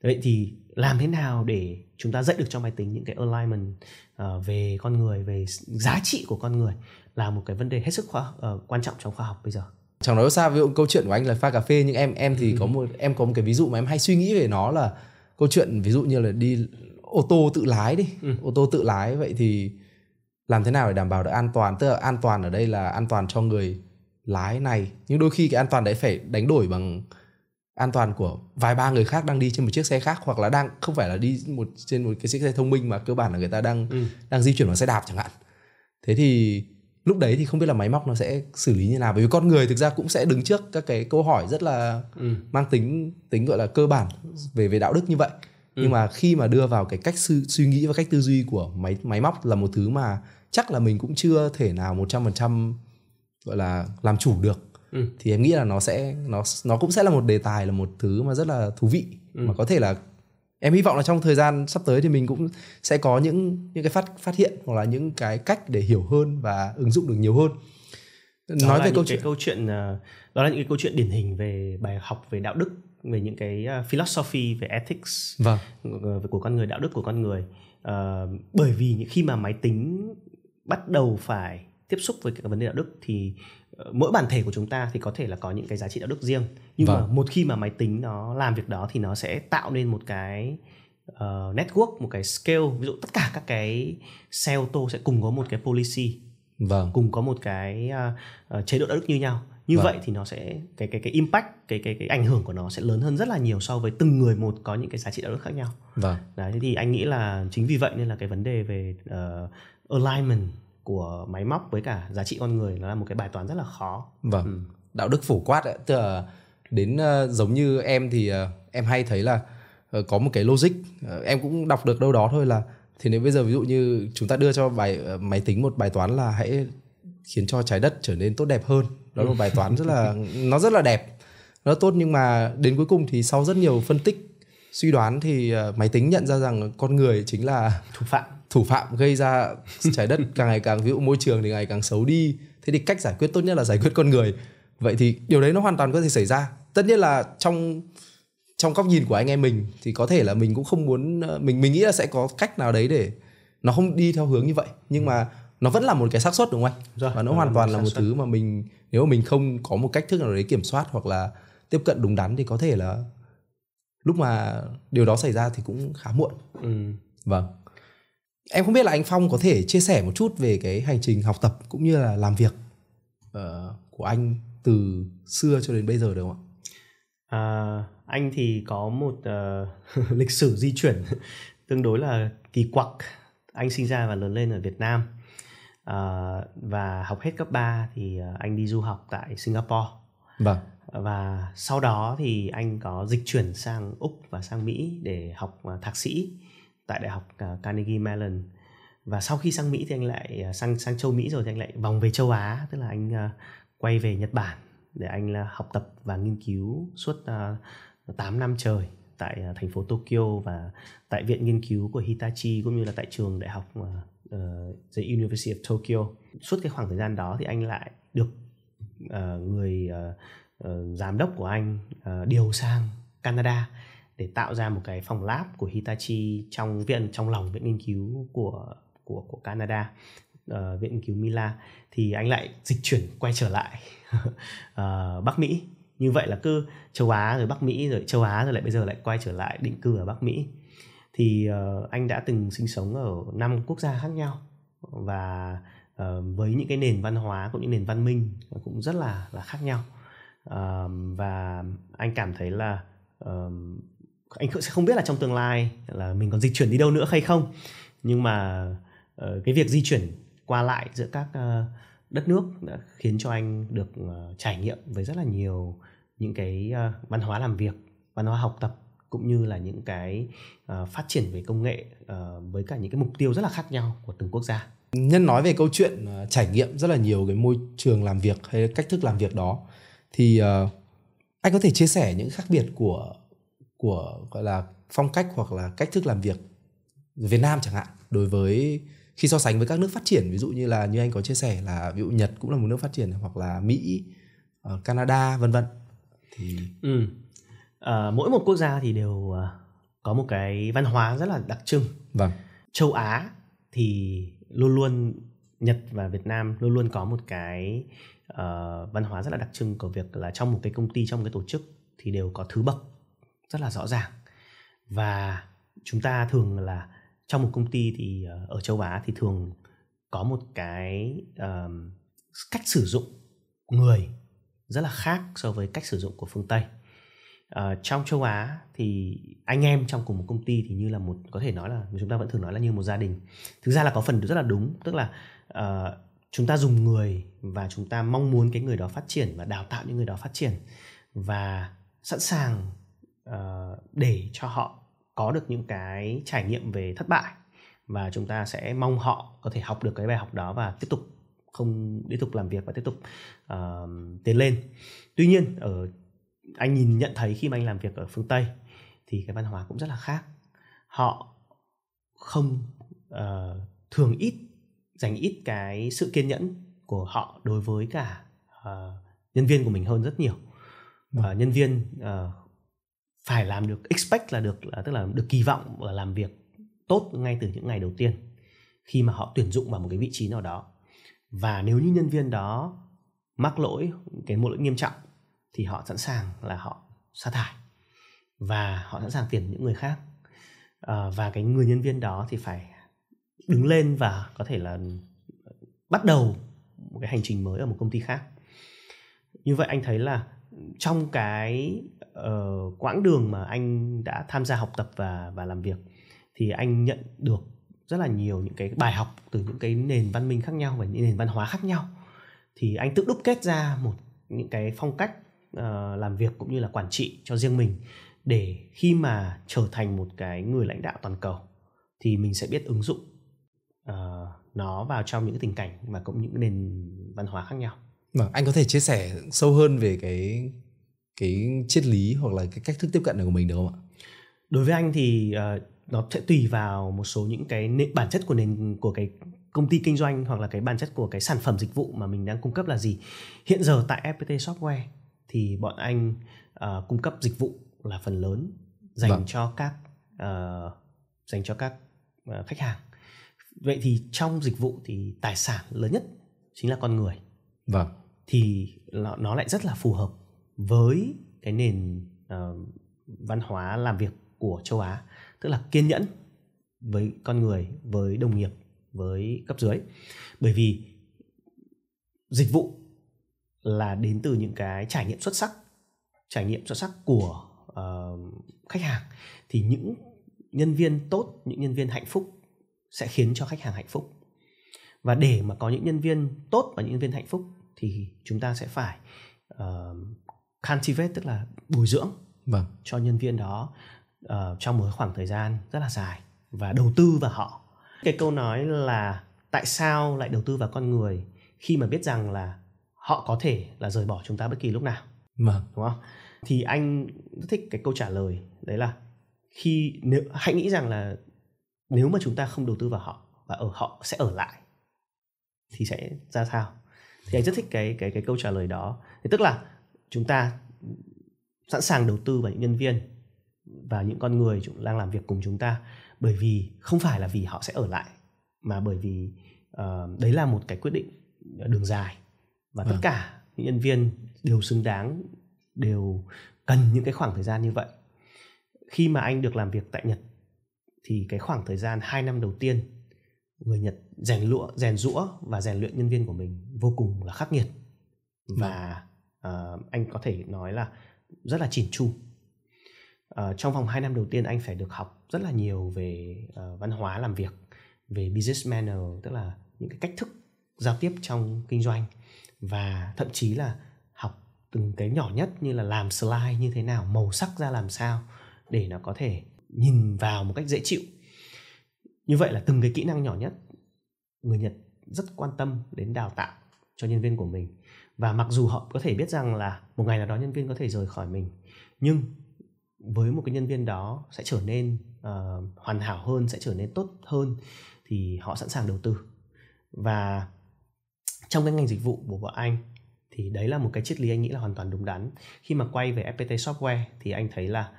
Vậy thì làm thế nào để chúng ta dạy được cho máy tính những cái alignment uh, về con người về giá trị của con người là một cái vấn đề hết sức khoa, uh, quan trọng trong khoa học bây giờ? Chẳng nói xa ví dụ câu chuyện của anh là pha cà phê nhưng em em thì ừ. có một em có một cái ví dụ mà em hay suy nghĩ về nó là câu chuyện ví dụ như là đi ô tô tự lái đi ừ. ô tô tự lái vậy thì làm thế nào để đảm bảo được an toàn tức là an toàn ở đây là an toàn cho người lái này nhưng đôi khi cái an toàn đấy phải đánh đổi bằng an toàn của vài ba người khác đang đi trên một chiếc xe khác hoặc là đang không phải là đi một trên một cái chiếc xe thông minh mà cơ bản là người ta đang ừ. đang di chuyển bằng xe đạp chẳng hạn thế thì lúc đấy thì không biết là máy móc nó sẽ xử lý như nào bởi vì con người thực ra cũng sẽ đứng trước các cái câu hỏi rất là ừ. mang tính tính gọi là cơ bản về về đạo đức như vậy ừ. nhưng mà khi mà đưa vào cái cách suy, suy nghĩ và cách tư duy của máy máy móc là một thứ mà chắc là mình cũng chưa thể nào một trăm phần trăm gọi là làm chủ được ừ. thì em nghĩ là nó sẽ nó nó cũng sẽ là một đề tài là một thứ mà rất là thú vị ừ. mà có thể là em hy vọng là trong thời gian sắp tới thì mình cũng sẽ có những những cái phát phát hiện hoặc là những cái cách để hiểu hơn và ứng dụng được nhiều hơn đó nói về câu chuyện câu chuyện ờ, đó là những cái câu chuyện điển hình về bài học về đạo đức về những cái uh, philosophy về ethics vâng. của con người đạo đức của con người uh, bởi vì khi mà máy tính bắt đầu phải tiếp xúc với cái vấn đề đạo đức thì mỗi bản thể của chúng ta thì có thể là có những cái giá trị đạo đức riêng nhưng vâng. mà một khi mà máy tính nó làm việc đó thì nó sẽ tạo nên một cái uh, network một cái scale ví dụ tất cả các cái xe ô tô sẽ cùng có một cái policy vâng. cùng có một cái uh, chế độ đạo đức như nhau như vâng. vậy thì nó sẽ cái cái cái impact cái cái cái ảnh hưởng của nó sẽ lớn hơn rất là nhiều so với từng người một có những cái giá trị đạo đức khác nhau vâng đấy thì anh nghĩ là chính vì vậy nên là cái vấn đề về uh, alignment của máy móc với cả giá trị con người nó là một cái bài toán rất là khó. Vâng. Ừ. đạo đức phổ quát ấy, tức là đến uh, giống như em thì uh, em hay thấy là uh, có một cái logic uh, em cũng đọc được đâu đó thôi là thì nếu bây giờ ví dụ như chúng ta đưa cho bài uh, máy tính một bài toán là hãy khiến cho trái đất trở nên tốt đẹp hơn. Đó là một bài toán rất là nó rất là đẹp nó tốt nhưng mà đến cuối cùng thì sau rất nhiều phân tích suy đoán thì uh, máy tính nhận ra rằng con người chính là thủ phạm thủ phạm gây ra trái đất (laughs) càng ngày càng ví dụ môi trường thì ngày càng xấu đi thế thì cách giải quyết tốt nhất là giải quyết con người. Vậy thì điều đấy nó hoàn toàn có thể xảy ra. Tất nhiên là trong trong góc nhìn của anh em mình thì có thể là mình cũng không muốn ờ, mình mình nghĩ là sẽ có cách nào đấy để nó không đi theo hướng như vậy. Nhưng mà nó vẫn là một cái xác suất đúng không anh? Rồi, và nó hoàn toàn là một thứ mà mình nếu mà mình không có một cách thức nào đấy kiểm soát hoặc là tiếp cận đúng đắn thì có thể là lúc mà điều đó xảy ra thì cũng khá muộn. Ừ. vâng em không biết là anh phong có thể chia sẻ một chút về cái hành trình học tập cũng như là làm việc uh, của anh từ xưa cho đến bây giờ được không ạ à, anh thì có một uh, (laughs) lịch sử di chuyển (laughs) tương đối là kỳ quặc anh sinh ra và lớn lên ở Việt Nam uh, và học hết cấp 3 thì anh đi du học tại Singapore. Vâng. Và sau đó thì anh có dịch chuyển sang Úc và sang Mỹ để học thạc sĩ tại đại học ờ, Carnegie Mellon. Và sau khi sang Mỹ thì anh lại ờ, sang sang châu Mỹ rồi thì anh lại vòng về châu Á, tức là anh ờ, quay về Nhật Bản để anh là học tập và nghiên cứu suốt 8 năm trời tại thành phố Tokyo và tại viện nghiên cứu của Hitachi cũng như là tại trường đại học uh, the University of Tokyo suốt cái khoảng thời gian đó thì anh lại được uh, người uh, uh, giám đốc của anh uh, điều sang Canada để tạo ra một cái phòng lab của Hitachi trong viện trong lòng viện nghiên cứu của của của Canada uh, viện nghiên cứu Mila. Thì anh lại dịch chuyển quay trở lại uh, (laughs) Bắc Mỹ. Như vậy là cứ châu Á rồi Bắc Mỹ rồi châu Á rồi lại bây giờ lại quay trở lại định cư ở Bắc Mỹ. Thì uh, anh đã từng sinh sống ở năm quốc gia khác nhau và uh, với những cái nền văn hóa cũng như nền văn minh cũng rất là là khác nhau. Uh, và anh cảm thấy là uh, anh sẽ không biết là trong tương lai là mình còn di chuyển đi đâu nữa hay không. Nhưng mà uh, cái việc di chuyển qua lại giữa các uh, đất nước đã khiến cho anh được uh, trải nghiệm với rất là nhiều những cái uh, văn hóa làm việc văn hóa học tập cũng như là những cái uh, phát triển về công nghệ uh, với cả những cái mục tiêu rất là khác nhau của từng quốc gia. Nhân nói về câu chuyện uh, trải nghiệm rất là nhiều cái môi trường làm việc hay cách thức làm việc đó thì uh, anh có thể chia sẻ những khác biệt của của gọi là phong cách hoặc là cách thức làm việc Việt Nam chẳng hạn đối với khi so sánh với các nước phát triển ví dụ như là như anh có chia sẻ là ví dụ Nhật cũng là một nước phát triển hoặc là Mỹ, uh, Canada vân vân thì ừ. à, mỗi một quốc gia thì đều uh, có một cái văn hóa rất là đặc trưng. Vâng. Châu Á thì luôn luôn Nhật và Việt Nam luôn luôn có một cái uh, văn hóa rất là đặc trưng của việc là trong một cái công ty trong một cái tổ chức thì đều có thứ bậc rất là rõ ràng và chúng ta thường là trong một công ty thì ờ, ở châu Á thì thường có một cái um, cách sử dụng người rất là khác so với cách sử dụng của phương Tây. Uh, trong châu Á thì anh em trong cùng một công ty thì như là một có thể nói là chúng ta vẫn thường nói là như một gia đình. Thực ra là có phần rất là đúng, tức là uh, chúng ta dùng người và chúng ta mong muốn cái người đó phát triển và đào tạo những người đó phát triển và sẵn sàng uh, để cho họ có được những cái trải nghiệm về thất bại. Và chúng ta sẽ mong họ có thể học được cái bài học đó và tiếp tục không tiếp tục làm việc và tiếp tục uh, tiến lên. Tuy nhiên ở anh nhìn nhận thấy khi mà anh làm việc ở phương tây thì cái văn hóa cũng rất là khác. Họ không uh, thường ít dành ít cái sự kiên nhẫn của họ đối với cả uh, nhân viên của mình hơn rất nhiều. Uh, nhân viên uh, phải làm được expect là được là tức là được kỳ vọng và làm việc tốt ngay từ những ngày đầu tiên khi mà họ tuyển dụng vào một cái vị trí nào đó. Và nếu như nhân viên đó mắc lỗi cái một lỗi nghiêm trọng thì họ sẵn sàng là họ sa thải và họ sẵn sàng tuyển những người khác. À, và cái người nhân viên đó thì phải đứng lên và có thể là bắt đầu một cái hành trình mới ở một công ty khác. Như vậy anh thấy là trong cái uh, quãng đường mà anh đã tham gia học tập và và làm việc thì anh nhận được rất là nhiều những cái bài học từ những cái nền văn minh khác nhau và những nền văn hóa khác nhau thì anh tự đúc kết ra một những cái phong cách uh, làm việc cũng như là quản trị cho riêng mình để khi mà trở thành một cái người lãnh đạo toàn cầu thì mình sẽ biết ứng dụng uh, nó vào trong những cái tình cảnh và cũng những nền văn hóa khác nhau. Vâng, anh có thể chia sẻ sâu hơn về cái cái triết lý hoặc là cái cách thức tiếp cận này của mình được không ạ? Đối với anh thì uh, nó sẽ tùy vào một số những cái nền, bản chất của nền của cái công ty kinh doanh hoặc là cái bản chất của cái sản phẩm dịch vụ mà mình đang cung cấp là gì. Hiện giờ tại FPT Software thì bọn anh uh, cung cấp dịch vụ là phần lớn dành vâng. cho các uh, dành cho các uh, khách hàng. Vậy thì trong dịch vụ thì tài sản lớn nhất chính là con người. Vâng. Thì nó, nó lại rất là phù hợp với cái nền uh, văn hóa làm việc của châu Á tức là kiên nhẫn với con người với đồng nghiệp với cấp dưới. Bởi vì dịch vụ là đến từ những cái trải nghiệm xuất sắc trải nghiệm xuất sắc của uh, khách hàng. Thì những nhân viên tốt những nhân viên hạnh phúc sẽ khiến cho khách hàng hạnh phúc. Và để mà có những nhân viên tốt và những nhân viên hạnh phúc thì chúng ta sẽ phải uh, cultivate tức là bồi dưỡng vâng. cho nhân viên đó uh, trong một khoảng thời gian rất là dài và đầu tư vào họ. Cái câu nói là tại sao lại đầu tư vào con người khi mà biết rằng là họ có thể là rời bỏ chúng ta bất kỳ lúc nào? Vâng. đúng không? Thì anh rất thích cái câu trả lời đấy là khi nếu hãy nghĩ rằng là nếu mà chúng ta không đầu tư vào họ và ở họ sẽ ở lại thì sẽ ra sao? Thì anh rất thích cái cái cái câu trả lời đó. Thì tức là chúng ta sẵn sàng đầu tư vào những nhân viên và những con người đang làm việc cùng chúng ta bởi vì không phải là vì họ sẽ ở lại mà bởi vì uh, đấy là một cái quyết định đường dài. Và tất ừ. cả những nhân viên đều xứng đáng đều cần những cái khoảng thời gian như vậy. Khi mà anh được làm việc tại Nhật thì cái khoảng thời gian 2 năm đầu tiên người Nhật rèn lũa rèn rũa và rèn luyện nhân viên của mình vô cùng là khắc nghiệt. Và uh, anh có thể nói là rất là chỉn chu. Uh, trong vòng 2 năm đầu tiên anh phải được học rất là nhiều về uh, văn hóa làm việc về business manner tức là những cái cách thức giao tiếp trong kinh doanh và thậm chí là học từng cái nhỏ nhất như là làm slide như thế nào màu sắc ra làm sao để nó có thể nhìn vào một cách dễ chịu. Như vậy là từng cái kỹ năng nhỏ nhất người nhật rất quan tâm đến đào tạo cho nhân viên của mình và mặc dù họ có thể biết rằng là một ngày nào đó nhân viên có thể rời khỏi mình nhưng với một cái nhân viên đó sẽ trở nên uh, hoàn hảo hơn sẽ trở nên tốt hơn thì họ sẵn sàng đầu tư. Và trong cái ngành dịch vụ của bọn anh thì đấy là một cái triết lý anh nghĩ là hoàn toàn đúng đắn. Khi mà quay về FPT Software thì anh thấy là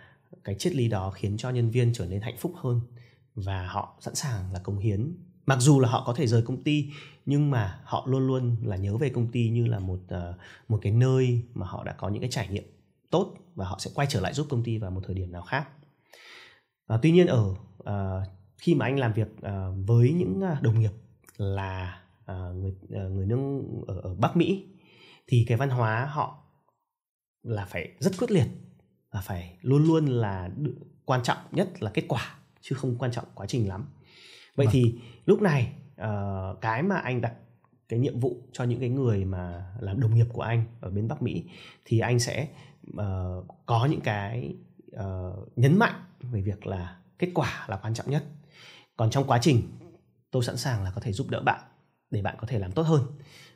cái triết lý đó khiến cho nhân viên trở nên hạnh phúc hơn và họ sẵn sàng là cống hiến mặc dù là họ có thể rời công ty nhưng mà họ luôn luôn là nhớ về công ty như là một ờ, một cái nơi mà họ đã có những cái trải nghiệm tốt và họ sẽ quay trở lại giúp công ty vào một thời điểm nào khác. À, tuy nhiên ở à, khi mà anh làm việc à, với những đồng nghiệp là à, người à, người nước ở, ở Bắc Mỹ thì cái văn hóa họ là phải rất quyết liệt và phải luôn luôn là quan trọng nhất là kết quả chứ không quan trọng quá trình lắm vậy vâng. thì lúc này uh, cái mà anh đặt cái nhiệm vụ cho những cái người mà làm đồng nghiệp của anh ở bên Bắc Mỹ thì anh sẽ uh, có những cái uh, nhấn mạnh về việc là kết quả là quan trọng nhất. Còn trong quá trình tôi sẵn sàng là có thể giúp đỡ bạn để bạn có thể làm tốt hơn.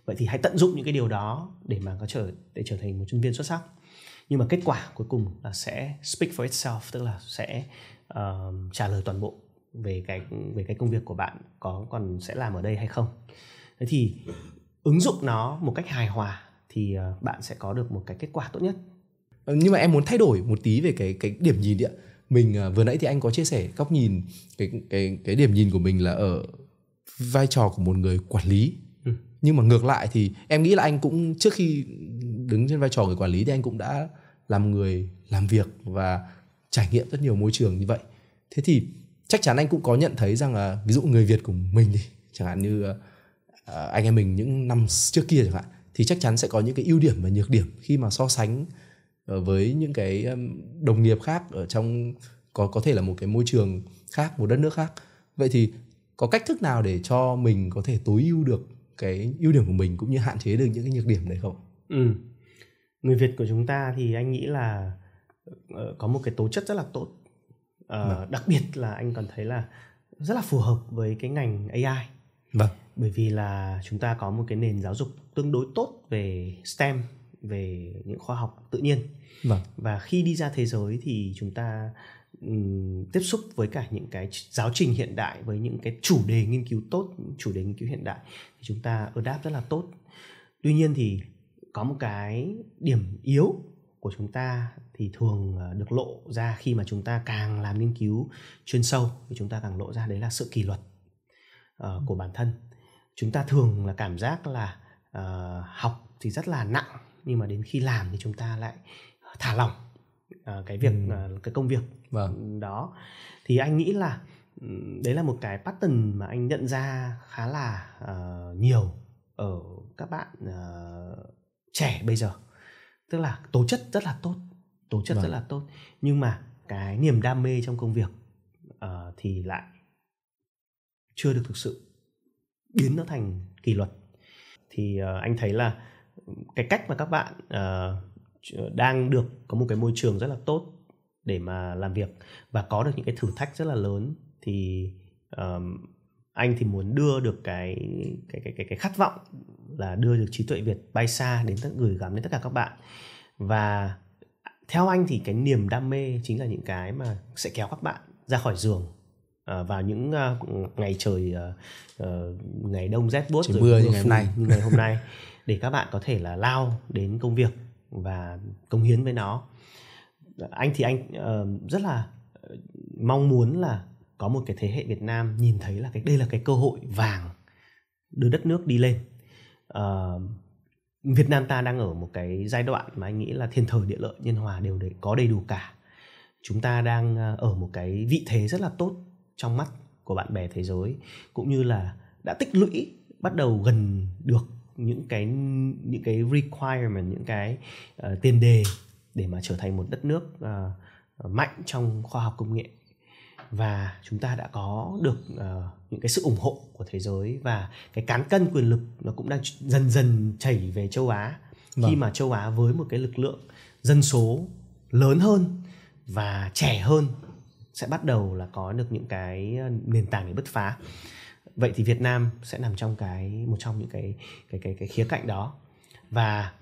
Vậy thì hãy tận dụng những cái điều đó để mà có trở để trở thành một chuyên viên xuất sắc. Nhưng mà kết quả cuối cùng là sẽ speak for itself tức là sẽ uh, trả lời toàn bộ về cái về cái công việc của bạn có còn sẽ làm ở đây hay không. Thế thì ứng dụng nó một cách hài hòa thì uh, bạn sẽ có được một cái kết quả tốt nhất. Ờ, nhưng mà em muốn thay đổi một tí về cái cái điểm nhìn đi ạ. Mình uh, vừa nãy thì anh có chia sẻ góc nhìn cái cái cái điểm nhìn của mình là ở vai trò của một người quản lý. Ừ. nhưng mà ngược lại thì em nghĩ là anh cũng trước khi đứng trên vai trò người quản lý thì anh cũng đã làm người làm việc và trải nghiệm rất nhiều môi trường như vậy. Thế thì chắc chắn anh cũng có nhận thấy rằng là ví dụ người việt của mình đi chẳng hạn như uh, anh em mình những năm trước kia chẳng hạn thì chắc chắn sẽ có những cái ưu điểm và nhược điểm khi mà so sánh ờ, với những cái đồng nghiệp khác ở trong có có thể là một cái môi trường khác một đất nước khác vậy thì có cách thức nào để cho mình có thể tối ưu được cái ưu điểm của mình cũng như hạn chế được những cái nhược điểm đấy không? Ừ. Người Việt của chúng ta thì anh nghĩ là có một cái tố chất rất là tốt. Uh, vâng. đặc biệt là anh còn thấy là rất là phù hợp với cái ngành AI. Vâng. Bởi vì là chúng ta có một cái nền giáo dục tương đối tốt về STEM, về những khoa học tự nhiên. Vâng. Và khi đi ra thế giới thì chúng ta tiếp xúc với cả những cái giáo trình hiện đại với những cái chủ đề nghiên cứu tốt chủ đề nghiên cứu hiện đại thì chúng ta adapt rất là tốt tuy nhiên thì có một cái điểm yếu của chúng ta thì thường ờ, được lộ ra khi mà chúng ta càng làm nghiên cứu chuyên sâu thì chúng ta càng lộ ra đấy là sự kỷ luật uh, của bản thân chúng ta thường là cảm giác là uh, học thì rất là nặng nhưng mà đến khi làm thì chúng ta lại thả lỏng uh, cái việc ừ. uh, cái công việc vâng. đó thì anh nghĩ là đấy là một cái pattern mà anh nhận ra khá là uh, nhiều ở các bạn uh, trẻ bây giờ tức là tố chất rất là tốt tố chất vâng. rất là tốt nhưng mà cái niềm đam mê trong công việc uh, thì lại chưa được thực sự biến nó thành kỷ luật thì uh, anh thấy là cái cách mà các bạn uh, đang được có một cái môi trường rất là tốt để mà làm việc và có được những cái thử thách rất là lớn thì um, anh thì muốn đưa được cái cái cái cái cái khát vọng là đưa được trí tuệ Việt bay xa đến tất gửi gắm đến tất cả các bạn. Và theo anh thì cái niềm đam mê chính là những cái mà sẽ kéo các bạn ra khỏi giường uh, vào những uh, ngày trời uh, uh, ngày đông rét buốt rồi mưa như ngày hôm nay. như ngày hôm nay để các bạn có thể là lao đến công việc và công hiến với nó. Anh thì anh uh, rất là mong muốn là có một cái thế hệ Việt Nam nhìn thấy là cái đây là cái cơ hội vàng đưa đất nước đi lên. Uh, Việt Nam ta đang ở một cái giai đoạn mà anh nghĩ là thiên thời địa lợi nhân hòa đều để có đầy đủ cả. Chúng ta đang ờ, ở một cái vị thế rất là tốt trong mắt của bạn bè thế giới cũng như là đã tích lũy bắt đầu gần được những cái những cái requirement những cái uh, tiền đề để mà trở thành một đất nước uh, mạnh trong khoa học công nghệ và chúng ta đã có được uh, những cái sự ủng hộ của thế giới và cái cán cân quyền lực nó cũng đang dần dần chảy về châu Á. Vâng. khi mà châu Á với một cái lực lượng dân số lớn hơn và trẻ hơn sẽ bắt đầu là có được những cái ờ, nền tảng để bứt phá. Vậy thì Việt Nam sẽ nằm trong cái một trong những cái cái cái cái khía cạnh đó. Và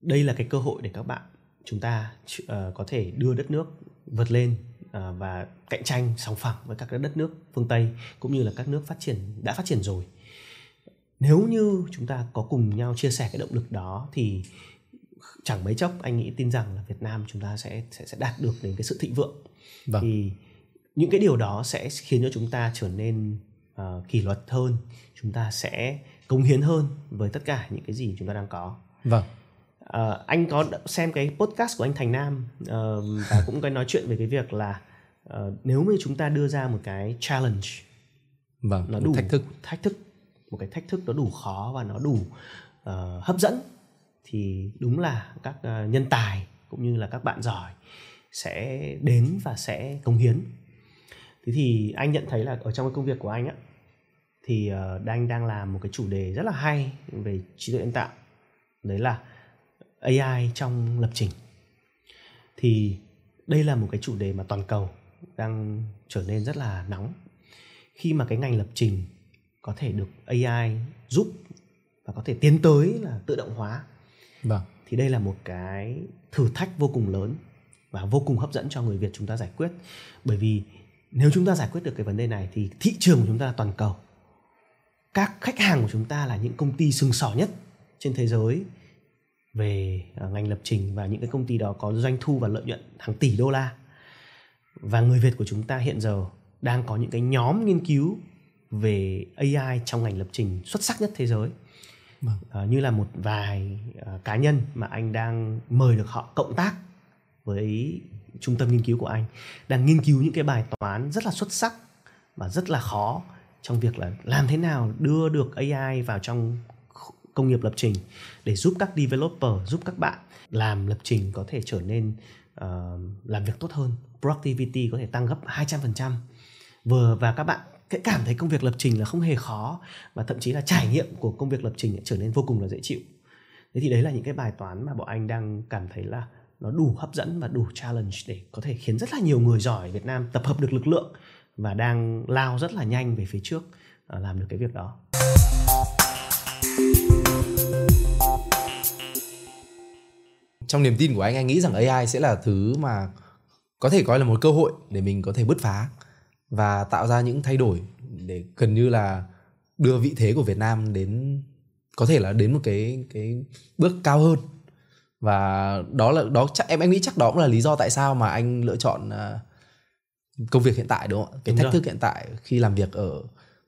đây là cái cơ hội để các bạn chúng ta uh, có thể đưa đất nước vượt lên và cạnh tranh song phẳng với các đất nước phương Tây cũng như là các nước phát triển đã phát triển rồi. Nếu như chúng ta có cùng nhau chia sẻ cái động lực đó thì chẳng mấy chốc anh nghĩ tin rằng là Việt Nam chúng ta sẽ sẽ sẽ đạt được đến cái sự thịnh vượng. Vâng. thì những cái điều đó sẽ khiến cho chúng ta trở nên uh, kỷ luật hơn chúng ta sẽ cống hiến hơn với tất cả những cái gì chúng ta đang có. Vâng uh, anh có xem cái podcast của anh Thành Nam uh, và cũng có nói chuyện về cái việc là uh, nếu như chúng ta đưa ra một cái challenge vâng nó đủ thách thức. thách thức một cái thách thức nó đủ khó và nó đủ uh, hấp dẫn thì đúng là các ờ, nhân tài cũng như là các bạn giỏi sẽ đến và sẽ công hiến. Thế thì anh nhận thấy là ở trong cái công việc của anh á thì uh, anh đang làm một cái chủ đề rất là hay về trí tuệ nhân tạo. Đấy là AI trong lập trình. Thì đây là một cái chủ đề mà toàn cầu đang trở nên rất là nóng. Khi mà cái ngành lập trình có thể được AI giúp và có thể tiến tới là tự động hóa vâng. thì đây là một cái thử thách vô cùng lớn và vô cùng hấp dẫn cho người Việt chúng ta giải quyết. Bởi vì nếu chúng ta giải quyết được cái vấn đề này thì thị trường của chúng ta là toàn cầu. Các khách hàng của chúng ta là những công ty sừng sỏ nhất trên thế giới về à, ngành lập trình và những cái công ty đó có doanh thu và lợi nhuận hàng tỷ đô la và người Việt của chúng ta hiện giờ đang có những cái nhóm nghiên cứu về AI trong ngành lập trình xuất sắc nhất thế giới vâng. uh, như là một vài uh, cá nhân mà anh đang mời được họ cộng tác với trung tâm nghiên cứu của anh đang nghiên cứu những cái bài toán rất là xuất sắc và rất là khó trong việc là làm thế nào đưa được AI vào trong công nghiệp lập trình để giúp các developer giúp các bạn làm lập trình có thể trở nên uh, làm việc tốt hơn. Productivity có thể tăng gấp 200% vừa và các bạn cái cảm thấy công việc lập trình là không hề khó và thậm chí là trải nghiệm của công việc lập trình trở nên vô cùng là dễ chịu. Thế thì đấy là những cái bài toán mà bọn anh đang cảm thấy là nó đủ hấp dẫn và đủ challenge để có thể khiến rất là nhiều người giỏi Việt Nam tập hợp được lực lượng và đang lao rất là nhanh về phía trước ờ, làm được cái việc đó. Trong niềm tin của anh, anh nghĩ rằng AI sẽ là thứ mà có thể coi là một cơ hội để mình có thể bứt phá và tạo ra những thay đổi để gần như là đưa vị thế của Việt Nam đến có thể là đến một cái cái bước cao hơn và đó là đó chắc em em nghĩ chắc đó cũng là lý do tại sao mà anh lựa chọn uh, công việc hiện tại đúng không ạ cái đúng thách rồi. thức hiện tại khi làm việc ở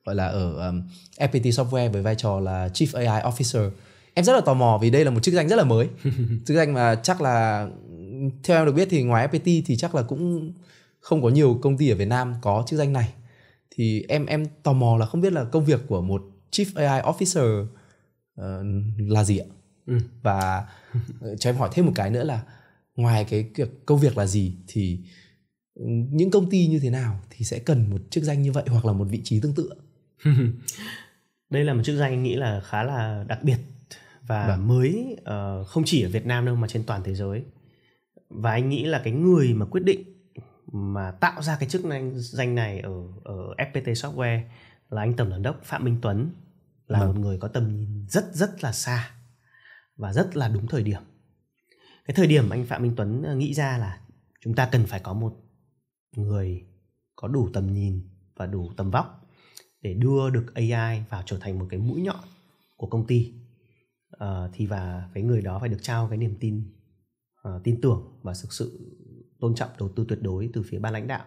gọi là ở um, FPT Software với vai trò là Chief AI Officer. Em rất là tò mò vì đây là một chức danh rất là mới. (laughs) Chức danh mà chắc là theo em được biết thì ngoài FPT thì chắc là cũng không có nhiều công ty ở Việt Nam có chức danh này. Thì em em tò mò là không biết là công việc của một Chief AI Officer uh, là gì ạ? Ừ. và ờ, cho em hỏi thêm một cái nữa là ngoài cái việc công việc là gì thì những công ty như thế nào thì sẽ cần một chức danh như vậy hoặc là một vị trí tương tự (laughs) đây là một chức danh anh nghĩ là khá là đặc biệt và vâng. mới uh, không chỉ ở Việt Nam đâu mà trên toàn thế giới và anh nghĩ là cái người mà quyết định mà tạo ra cái chức danh danh này ở ở FPT Software là anh tổng giám đốc Phạm Minh Tuấn là vâng. một người có tầm nhìn rất rất là xa và rất là đúng thời điểm. Cái thời điểm anh Phạm Minh Tuấn ờ, nghĩ ra là chúng ta cần phải có một người có đủ tầm nhìn và đủ tầm vóc để đưa được AI vào trở thành một cái mũi nhọn của công ty. Uh, thì và cái người đó phải được trao cái niềm tin uh, tin tưởng và thực sự tôn trọng đầu tư tuyệt đối từ phía ban lãnh đạo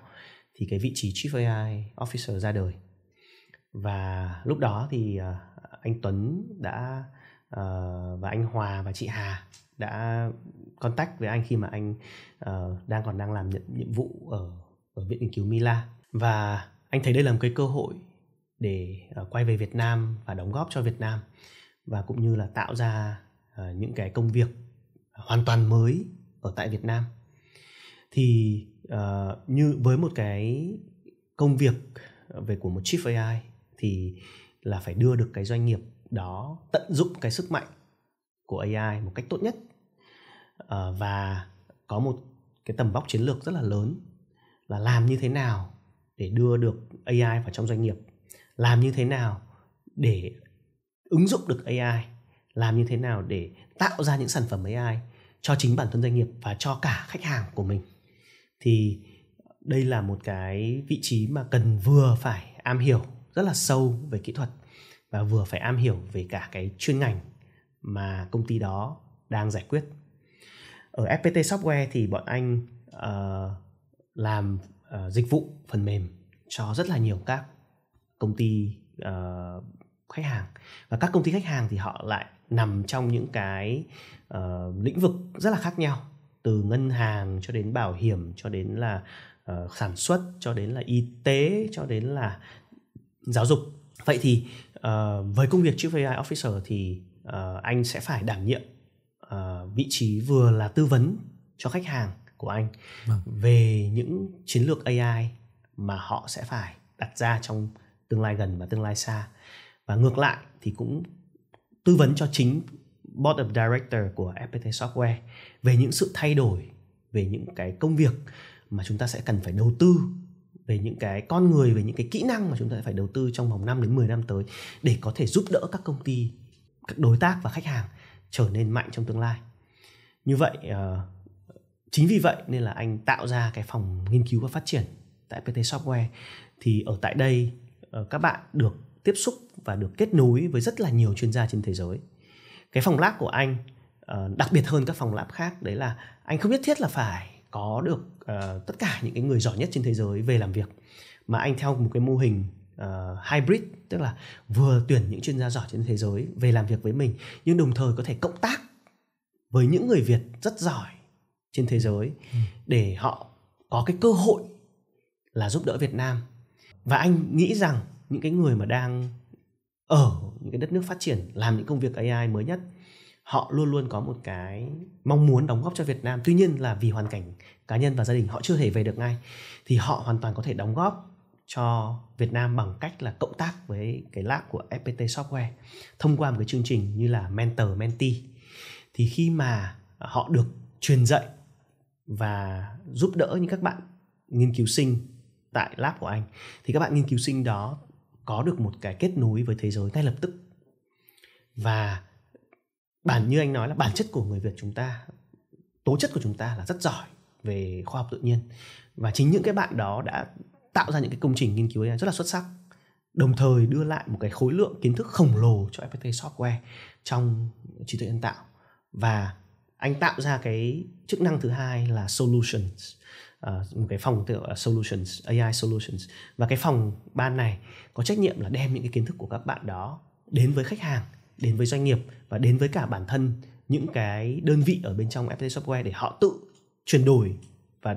thì cái vị trí Chief AI Officer ra đời. Và lúc đó thì uh, anh Tuấn đã uh, và anh Hòa và chị Hà đã contact với anh khi mà anh uh, đang còn đang làm nhận nhiệm vụ ở ở viện nghiên cứu Mila. Và anh thấy đây là một cái cơ hội để ờ, quay về Việt Nam và đóng góp cho Việt Nam và cũng như là tạo ra ờ, những cái công việc hoàn toàn mới ở tại Việt Nam. Thì uh, như với một cái công việc về của một chief AI thì là phải đưa được cái doanh nghiệp đó tận dụng cái sức mạnh của AI một cách tốt nhất. Uh, và có một cái tầm vóc chiến lược rất là lớn là làm như thế nào để đưa được AI vào trong doanh nghiệp làm như thế nào để ứng dụng được AI làm như thế nào để tạo ra những sản phẩm AI cho chính bản thân doanh nghiệp và cho cả khách hàng của mình? Thì đây là một cái vị trí mà cần vừa phải am hiểu rất là sâu về kỹ thuật và vừa phải am hiểu về cả cái chuyên ngành mà công ty đó đang giải quyết. Ở FPT Software thì bọn anh uh, làm uh, dịch vụ phần mềm cho rất là nhiều các công ty uh, khách hàng. Và các công ty khách hàng thì họ lại nằm trong những cái uh, lĩnh vực rất là khác nhau. Từ ngân hàng cho đến bảo hiểm cho đến là uh, sản xuất cho đến là y tế cho đến là giáo dục. Vậy thì uh, với công việc chief AI officer thì uh, anh sẽ phải đảm nhiệm uh, vị trí vừa là tư vấn cho khách hàng của anh vâng. về những chiến lược AI mà họ sẽ phải đặt ra trong tương lai gần và tương lai xa. Và ngược lại thì cũng tư vấn cho chính board of director của FPT Software về những sự thay đổi về những cái công việc mà chúng ta sẽ cần phải đầu tư về những cái con người về những cái kỹ năng mà chúng ta phải đầu tư trong vòng 5 đến 10 năm tới để có thể giúp đỡ các công ty các đối tác và khách hàng trở nên mạnh trong tương lai. Như vậy uh, chính vì vậy nên là anh tạo ra cái phòng nghiên cứu và phát triển tại PT Software. Thì ở tại đây các bạn được tiếp xúc và được kết nối với rất là nhiều chuyên gia trên thế giới cái phòng lab của anh uh, đặc biệt hơn các phòng lab khác đấy là anh không nhất thiết là phải có được uh, tất cả những cái người giỏi nhất trên thế giới về làm việc mà anh theo một cái mô hình uh, hybrid tức là vừa tuyển những chuyên gia giỏi trên thế giới về làm việc với mình nhưng đồng thời có thể cộng tác với những người Việt rất giỏi trên thế giới ừ. để họ có cái cơ hội là giúp đỡ Việt Nam và anh nghĩ rằng những cái người mà đang ở những cái đất nước phát triển, làm những công việc AI mới nhất, họ luôn luôn có một cái mong muốn đóng góp cho Việt Nam. Tuy nhiên là vì hoàn cảnh cá nhân và gia đình họ chưa thể về được ngay, thì họ hoàn toàn có thể đóng góp cho Việt Nam bằng cách là cộng tác với cái lab của FPT Software thông qua một cái chương trình như là mentor, mentee. Thì khi mà họ được truyền dạy và giúp đỡ những các bạn nghiên cứu sinh tại lab của anh. Thì các bạn nghiên cứu sinh đó có được một cái kết nối với thế giới ngay lập tức. Và bản như anh nói là bản chất của người Việt chúng ta, tố chất của chúng ta là rất giỏi về khoa học tự nhiên. Và chính những cái bạn đó đã tạo ra những cái công trình nghiên cứu AI rất là xuất sắc, đồng thời đưa lại một cái khối lượng kiến thức khổng lồ cho FPT Software trong trí tuệ nhân tạo. Và anh tạo ra cái chức năng thứ hai là solutions uh, một cái phòng tựa là solutions AI solutions. Và cái phòng ban này có trách nhiệm là đem những cái kiến thức của các bạn đó đến với khách hàng đến với doanh nghiệp và đến với cả bản thân những cái đơn vị ở bên trong FPT Software để họ tự chuyển đổi và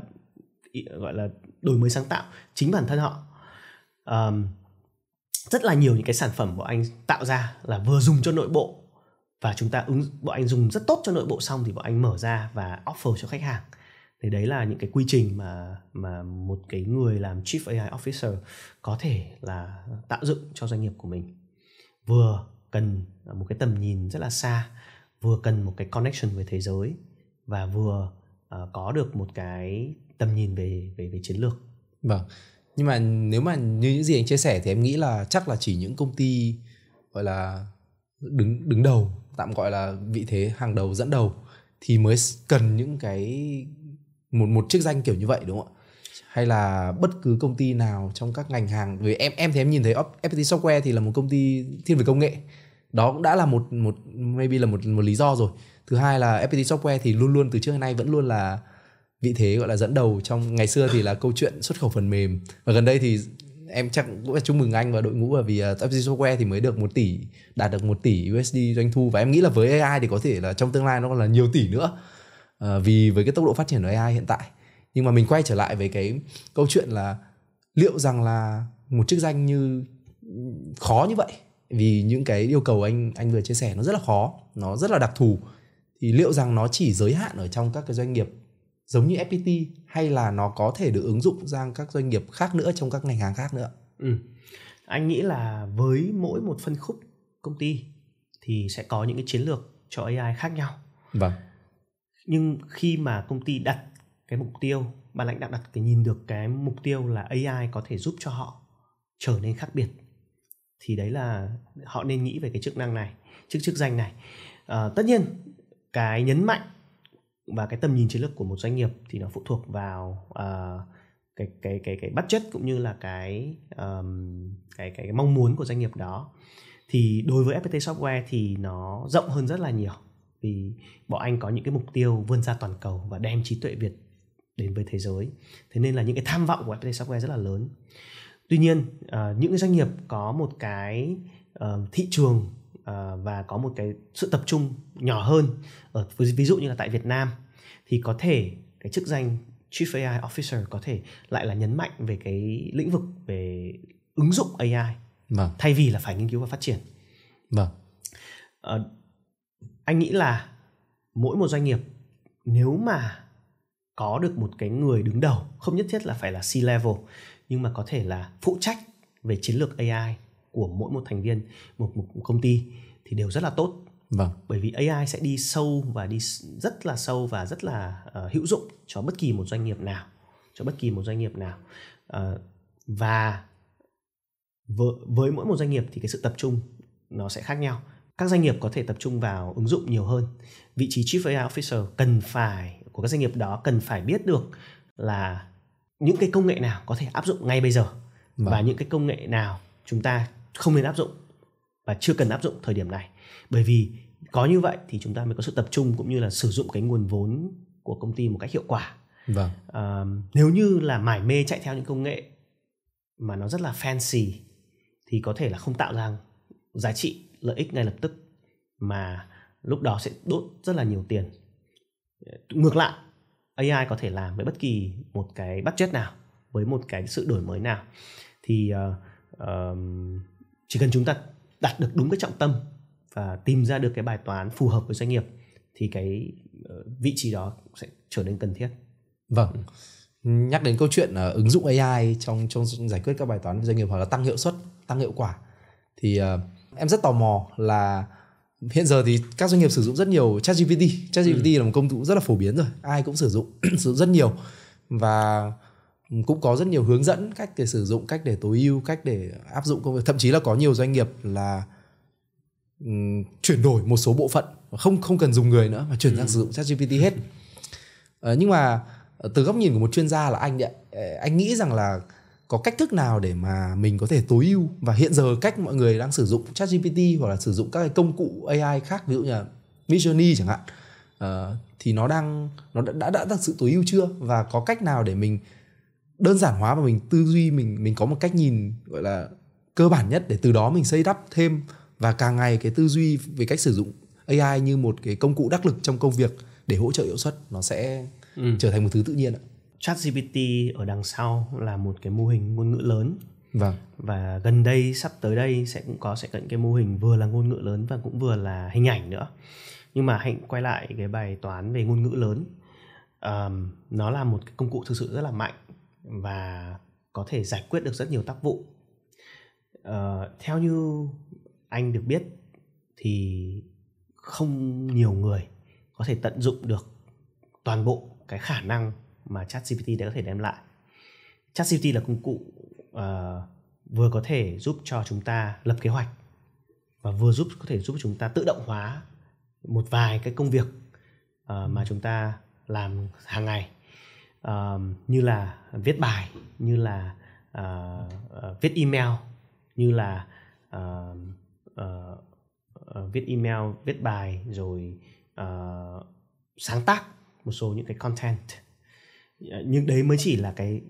gọi là đổi mới sáng tạo chính bản thân họ. Um, rất là nhiều những cái sản phẩm của anh tạo ra là vừa dùng cho nội bộ và chúng ta ứng bọn anh dùng rất tốt cho nội bộ xong thì bọn anh mở ra và offer cho khách hàng thì đấy là những cái quy trình mà mà một cái người làm chief AI officer có thể là tạo dựng cho doanh nghiệp của mình. Vừa cần một cái tầm nhìn rất là xa vừa cần một cái connection với thế giới và vừa uh, có được một cái tầm nhìn về về về chiến lược. Vâng. Nhưng mà nếu mà như những gì anh chia sẻ thì em nghĩ là chắc là chỉ những công ty gọi là đứng đứng đầu tạm gọi là vị thế hàng đầu dẫn đầu thì mới cần những cái một một chức danh kiểu như vậy đúng không ạ? Hay là bất cứ công ty nào trong các ngành hàng vì em em thì em nhìn thấy FPT Software thì là một công ty thiên về công nghệ. Đó cũng đã là một một maybe là một một lý do rồi. Thứ hai là FPT Software thì luôn luôn từ trước đến nay vẫn luôn là vị thế gọi là dẫn đầu trong ngày xưa thì là câu chuyện xuất khẩu phần mềm. Và gần đây thì em chắc cũng chúc mừng anh và đội ngũ bởi vì à, uh, FPT Software thì mới được một tỷ đạt được một tỷ USD doanh thu. Và em nghĩ là với AI thì có thể là trong tương lai nó còn là nhiều tỷ nữa uh, vì với cái tốc độ phát triển của AI hiện tại. Nhưng mà mình quay trở lại với cái câu chuyện là liệu rằng là một chức danh như khó như vậy vì những cái yêu cầu anh anh vừa chia sẻ nó rất là khó nó rất là đặc thù thì liệu rằng nó chỉ giới hạn ở trong các cái doanh nghiệp giống như FPT hay là nó có thể được ứng dụng sang các doanh nghiệp khác nữa trong các ngành hàng khác nữa? Ừ. anh nghĩ là với mỗi một phân khúc công ty thì sẽ có những cái chiến lược cho AI khác nhau. Vâng nhưng khi mà công ty đặt cái mục tiêu ban lãnh đạo đặt cái nhìn được cái mục tiêu là AI có thể giúp cho họ trở nên khác biệt thì đấy là họ nên nghĩ về cái chức năng này chức chức danh này. À, tất nhiên cái nhấn mạnh và cái tầm nhìn chiến lược của một doanh nghiệp thì nó phụ thuộc vào uh, cái cái cái cái budget cũng như là cái um, cái, cái cái mong muốn của doanh nghiệp đó. Thì đối với FPT Software thì nó rộng hơn rất là nhiều vì bọn anh có những cái mục tiêu vươn ra toàn cầu và đem trí tuệ Việt đến với thế giới thế nên là những cái tham vọng của FPT Software rất là lớn tuy nhiên uh, những cái doanh nghiệp có một cái uh, thị trường uh, và có một cái sự tập trung nhỏ hơn ở ví dụ như là tại Việt Nam thì có thể cái chức danh Chief AI Officer có thể lại là nhấn mạnh về cái lĩnh vực về ứng dụng AI vâng. thay vì là phải nghiên cứu và phát triển. Vâng. Anh nghĩ là mỗi một doanh nghiệp nếu mà có được một cái người đứng đầu không nhất thiết là phải là C level nhưng mà có thể là phụ trách về chiến lược AI của mỗi một thành viên một, một, công ty thì đều rất là tốt. Vâng. Bởi vì AI sẽ đi sâu và đi rất là sâu và rất là uh, hữu dụng cho bất kỳ một doanh nghiệp nào cho bất kỳ một doanh nghiệp nào. Uh, và với, với mỗi một doanh nghiệp thì cái sự tập trung nó sẽ khác nhau các doanh nghiệp có thể tập trung vào ứng dụng nhiều hơn vị trí chief AI officer cần phải của các doanh nghiệp đó cần phải biết được là những cái công nghệ nào có thể áp dụng ngay bây giờ vâng. và những cái công nghệ nào chúng ta không nên áp dụng và chưa cần áp dụng thời điểm này bởi vì có như vậy thì chúng ta mới có sự tập trung cũng như là sử dụng cái nguồn vốn của công ty một cách hiệu quả vâng. à, nếu như là mải mê chạy theo những công nghệ mà nó rất là fancy thì có thể là không tạo ra giá trị lợi ích ngay lập tức mà lúc đó sẽ đốt rất là nhiều tiền ngược lại AI có thể làm với bất kỳ một cái budget nào với một cái sự đổi mới nào thì uh, um, chỉ cần chúng ta đặt được đúng cái trọng tâm và tìm ra được cái bài toán phù hợp với doanh nghiệp thì cái uh, vị trí đó sẽ trở nên cần thiết. Vâng. Nhắc đến câu chuyện uh, ứng dụng AI trong trong giải quyết các bài toán doanh nghiệp hoặc là tăng hiệu suất, tăng hiệu quả thì uh, em rất tò mò là hiện giờ thì các doanh nghiệp sử dụng rất nhiều ChatGPT. ChatGPT ừ. là một công cụ rất là phổ biến rồi, ai cũng sử dụng (clears throat) sử dụng rất nhiều và cũng có rất nhiều hướng dẫn cách để sử dụng, cách để tối ưu, cách để áp dụng công việc. Thậm chí là có nhiều doanh nghiệp là um, chuyển đổi một số bộ phận không không cần dùng người nữa mà chuyển ừ. sang sử dụng ChatGPT hết. Uh, nhưng mà từ góc nhìn của một chuyên gia là anh đấy, anh nghĩ rằng là có cách thức nào để mà mình có thể tối ưu và hiện giờ cách mọi người đang sử dụng ChatGPT hoặc là sử dụng các cái công cụ AI khác ví dụ như là Midjourney chẳng hạn uh, thì nó đang nó đã, đã đã thực sự tối ưu chưa và có cách nào để mình đơn giản hóa và mình tư duy mình mình có một cách nhìn gọi là cơ bản nhất để từ đó mình xây đắp thêm và càng ngày cái tư duy về cách sử dụng AI như một cái công cụ đắc lực trong công việc để hỗ trợ hiệu suất nó sẽ ừ. trở thành một thứ tự nhiên ạ. ChatGPT ở đằng sau là một cái mô hình ngôn ngữ lớn. Vâng. Và gần đây sắp tới đây sẽ cũng có sẽ có những cái mô hình vừa là ngôn ngữ lớn và cũng vừa là hình ảnh nữa. Nhưng mà hãy quay lại cái bài toán về ngôn ngữ lớn. Um, nó là một cái công cụ thực sự rất là mạnh và có thể giải quyết được rất nhiều tác vụ. Uh, theo như anh được biết thì không nhiều người có thể tận dụng được toàn bộ cái khả năng mà ChatGPT đã có thể đem lại. ChatGPT là công cụ uh, vừa có thể giúp cho chúng ta lập kế hoạch và vừa giúp có thể giúp chúng ta tự động hóa một vài cái công việc uh, mà chúng ta làm hàng ngày uh, như là viết bài như là uh, uh, viết email như là uh, uh, uh, viết email viết bài rồi uh, sáng tác một số những cái content nhưng đấy mới chỉ là cái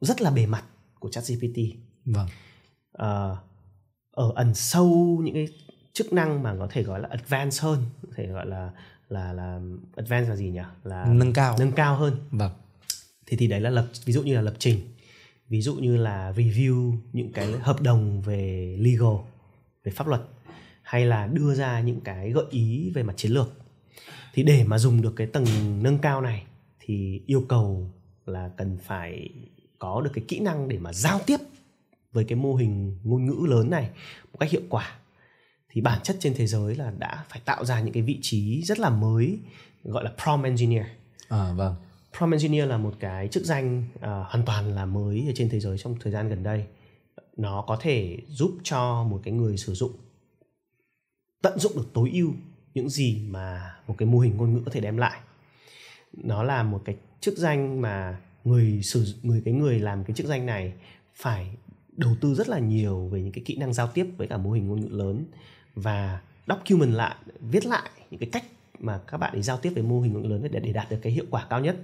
rất là bề mặt của ChatGPT. Vâng. Uh, ở ẩn sâu những cái chức năng mà có thể gọi là advanced hơn, có thể gọi là là là advanced là gì nhỉ? Là nâng cao. Nâng cao hơn. Vâng. Thì thì đấy là lập ví dụ như là lập trình, ví dụ như là review những cái hợp đồng về legal, về pháp luật hay là đưa ra những cái gợi ý về mặt chiến lược. Thì để mà dùng được cái tầng nâng cao này thì yêu cầu là cần phải có được cái kỹ năng để mà giao tiếp với cái mô hình ngôn ngữ lớn này một cách hiệu quả thì bản chất trên thế giới là đã phải tạo ra những cái vị trí rất là mới gọi là prompt engineer. À vâng. Prompt engineer là một cái chức danh uh, hoàn toàn là mới ở trên thế giới trong thời gian gần đây. Nó có thể giúp cho một cái người sử dụng tận dụng được tối ưu những gì mà một cái mô hình ngôn ngữ có thể đem lại. Nó là một cái chức danh mà người sử người cái người làm cái chức danh này phải đầu tư rất là nhiều về những cái kỹ năng giao tiếp với cả mô hình ngôn ngữ lớn và document lại viết lại những cái cách mà các bạn ấy giao tiếp với mô hình ngôn ngữ lớn để để đạt được cái hiệu quả cao nhất.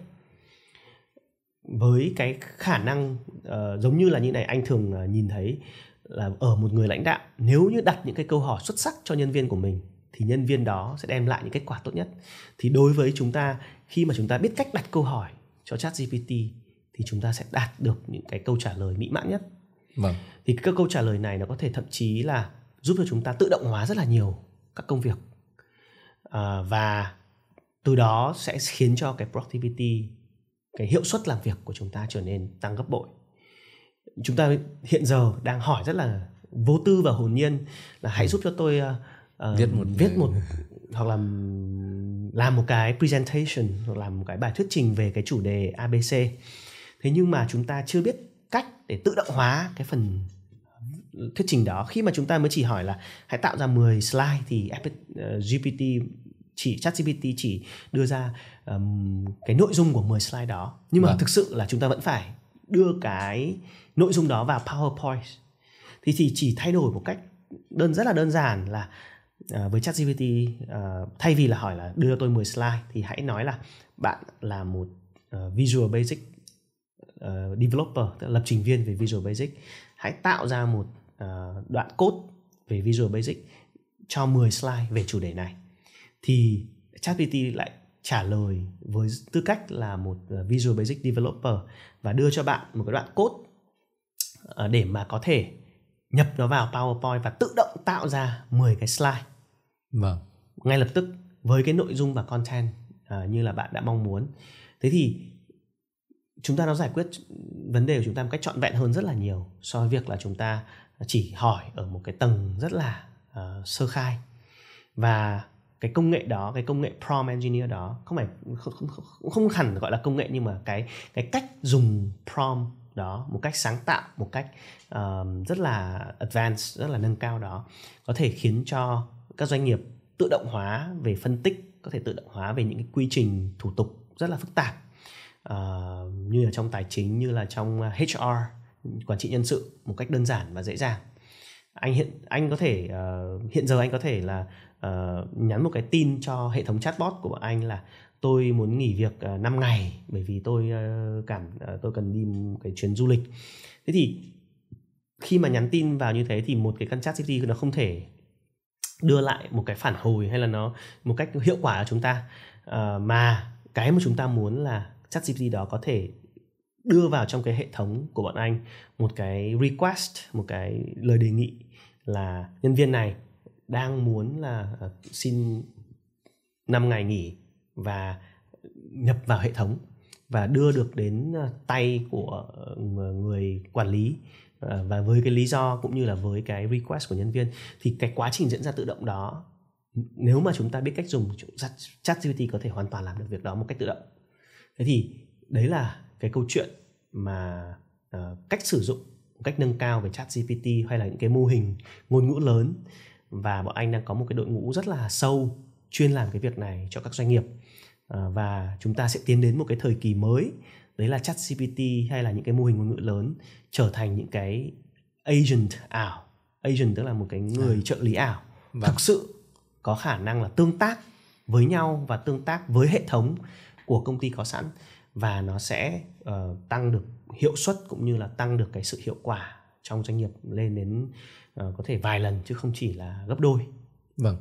Với cái khả năng uh, giống như là như này anh thường uh, nhìn thấy là ở một người lãnh đạo nếu như đặt những cái câu hỏi xuất sắc cho nhân viên của mình thì nhân viên đó sẽ đem lại những kết quả tốt nhất. Thì đối với chúng ta khi mà chúng ta biết cách đặt câu hỏi cho chat GPT thì chúng ta sẽ đạt được những cái câu trả lời mỹ mãn nhất. Vâng. thì các câu trả lời này nó có thể thậm chí là giúp cho chúng ta tự động hóa rất là nhiều các công việc. À, và từ đó sẽ khiến cho cái productivity cái hiệu suất làm việc của chúng ta trở nên tăng gấp bội. Chúng ta hiện giờ đang hỏi rất là vô tư và hồn nhiên là hãy giúp cho tôi uh, viết một viết một hoặc là làm một cái presentation hoặc làm một cái bài thuyết trình về cái chủ đề ABC thế nhưng mà chúng ta chưa biết cách để tự động hóa cái phần thuyết trình đó. Khi mà chúng ta mới chỉ hỏi là hãy tạo ra 10 slide thì GPT chỉ chat GPT chỉ đưa ra um, cái nội dung của 10 slide đó. Nhưng mà vâng. thực sự là chúng ta vẫn phải đưa cái nội dung đó vào PowerPoint. Thì thì chỉ thay đổi một cách đơn rất là đơn giản là Ờ, với ChatGPT uh, thay vì là hỏi là đưa tôi 10 slide thì hãy nói là bạn là một uh, Visual Basic uh, developer tức là lập trình viên về Visual Basic hãy tạo ra một uh, đoạn code về Visual Basic cho 10 slide về chủ đề này thì ChatGPT lại trả lời với tư cách là một Visual Basic developer và đưa cho bạn một cái đoạn code để mà có thể nhập nó vào PowerPoint và tự động tạo ra 10 cái slide. Vâng. Ngay lập tức với cái nội dung và content uh, như là bạn đã mong muốn. Thế thì chúng ta nó giải quyết vấn đề của chúng ta một cách trọn vẹn hơn rất là nhiều so với việc là chúng ta chỉ hỏi ở một cái tầng rất là uh, sơ khai và cái công nghệ đó cái công nghệ prompt engineer đó không phải không, không, không, không hẳn gọi là công nghệ nhưng mà cái cái cách dùng prompt đó một cách sáng tạo một cách uh, rất là advanced rất là nâng cao đó có thể khiến cho các doanh nghiệp tự động hóa về phân tích có thể tự động hóa về những cái quy trình thủ tục rất là phức tạp. Uh, như là trong tài chính như là trong ờ, HR quản trị nhân sự một cách đơn giản và dễ dàng. Anh hiện anh có thể uh, hiện giờ anh có thể là uh, nhắn một cái tin cho hệ thống chatbot của bọn anh là tôi muốn nghỉ việc uh, 5 ngày bởi vì tôi uh, cảm uh, tôi cần đi một cái chuyến du lịch. Thế thì khi mà nhắn tin vào như thế thì một cái căn chat GPT nó không thể đưa lại một cái phản hồi hay là nó một cách hiệu quả cho chúng ta. Uh, mà cái mà chúng ta muốn là chat GPT đó có thể đưa vào trong cái hệ thống của bọn anh một cái request một cái lời đề nghị là nhân viên này đang muốn là ờ, xin 5 ngày nghỉ và nhập vào hệ thống và đưa được đến ờ, tay của người quản lý Ờ, và với cái lý do cũng như là với cái request của nhân viên thì cái quá trình diễn ra tự động đó nếu mà chúng ta biết cách dùng chat GPT có thể hoàn toàn làm được việc đó một cách tự động. Thế thì đấy là cái câu chuyện mà uh, cách sử dụng cách nâng cao về chat GPT hay là những cái mô hình ngôn ngữ lớn. Và bọn anh đang có một cái đội ngũ rất là sâu chuyên làm cái việc này cho các doanh nghiệp. Ờ, và chúng ta sẽ tiến đến một cái thời kỳ mới đấy là chat GPT hay là những cái mô hình ngôn ngữ lớn trở thành những cái agent ảo agent tức là một cái người à. trợ lý ảo vâng. thực sự có khả năng là tương tác với nhau và tương tác với hệ thống của công ty có sẵn và nó sẽ uh, tăng được hiệu suất cũng như là tăng được cái sự hiệu quả trong doanh nghiệp lên đến uh, có thể vài lần chứ không chỉ là gấp đôi. Vâng.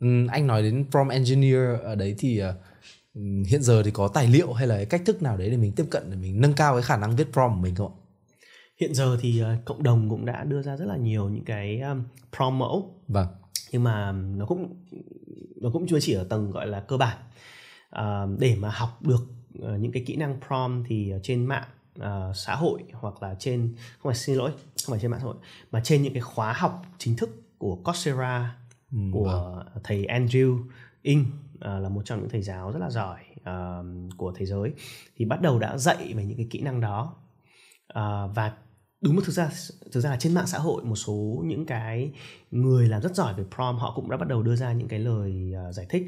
Ừ, anh nói đến prompt engineer ở đấy thì uh, hiện giờ thì có tài liệu hay là cách thức nào đấy để mình tiếp cận để mình nâng cao cái khả năng viết prompt của mình không ạ? Hiện giờ thì uh, cộng đồng cũng đã đưa ra rất là nhiều những cái um, prompt mẫu. Vâng. Nhưng mà nó cũng nó cũng chưa chỉ ở tầng gọi là cơ bản. Uh, để mà học được những cái kỹ năng prompt thì trên mạng uh, xã hội hoặc là trên không phải xin lỗi không phải trên mạng xã hội mà trên những cái khóa học chính thức của Coursera ừ, của vâng. thầy Andrew Ng À, là một trong những thầy giáo rất là giỏi uh, của thế giới thì bắt đầu đã dạy về những cái kỹ năng đó. Uh, và đúng một thực ra thực ra là trên mạng xã hội một số những cái người làm rất giỏi về prompt họ cũng đã bắt đầu đưa ra những cái lời uh, giải thích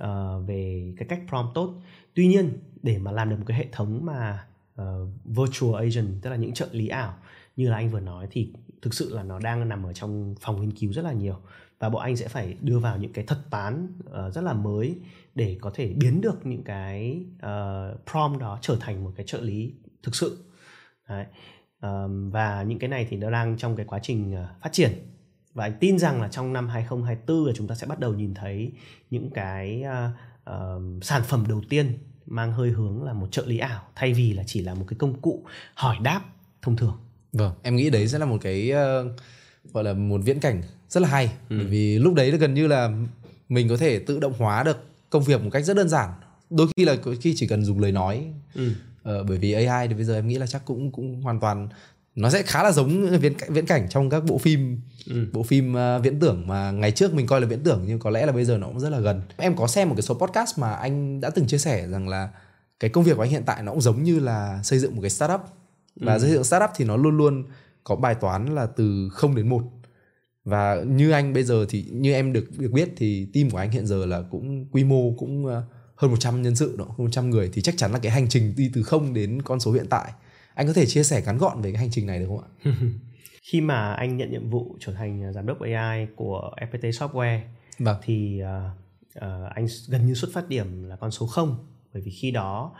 uh, về cái cách prompt tốt. Tuy nhiên để mà làm được một cái hệ thống mà uh, virtual agent tức là những trợ lý ảo như là anh vừa nói thì thực sự là nó đang nằm ở trong phòng nghiên cứu rất là nhiều và bọn anh sẽ phải đưa vào những cái thuật toán uh, rất là mới để có thể biến được những cái uh, prompt đó trở thành một cái trợ lý thực sự Đấy. Um, và những cái này thì nó đang trong cái quá trình uh, phát triển và anh tin rằng là trong năm 2024 là chúng ta sẽ bắt đầu nhìn thấy những cái uh, uh, sản phẩm đầu tiên mang hơi hướng là một trợ lý ảo thay vì là chỉ là một cái công cụ hỏi đáp thông thường. Vâng, em nghĩ đấy sẽ là một cái uh, gọi là một viễn cảnh rất là hay ừ. bởi vì lúc đấy gần như là mình có thể tự động hóa được công việc một cách rất đơn giản. Đôi khi là khi chỉ cần dùng lời nói. Ừ. Uh, bởi vì AI thì bây giờ em nghĩ là chắc cũng cũng hoàn toàn nó sẽ khá là giống viễn cảnh, viễn cảnh trong các bộ phim ừ. bộ phim uh, viễn tưởng mà ngày trước mình coi là viễn tưởng nhưng có lẽ là bây giờ nó cũng rất là gần em có xem một cái số podcast mà anh đã từng chia sẻ rằng là cái công việc của anh hiện tại nó cũng giống như là xây dựng một cái startup và ừ. xây dựng startup thì nó luôn luôn có bài toán là từ 0 đến 1 và như anh bây giờ thì như em được được biết thì team của anh hiện giờ là cũng quy mô cũng ờ, hơn 100 nhân sự đó, hơn 100 người thì chắc chắn là cái hành trình đi từ 0 đến con số hiện tại. Anh có thể chia sẻ ngắn gọn về cái hành trình này được không ạ? (laughs) Khi mà anh nhận nhiệm vụ trở thành giám đốc AI của FPT Software vâng. thì uh, uh, anh gần như xuất phát điểm là con số 0 bởi vì khi đó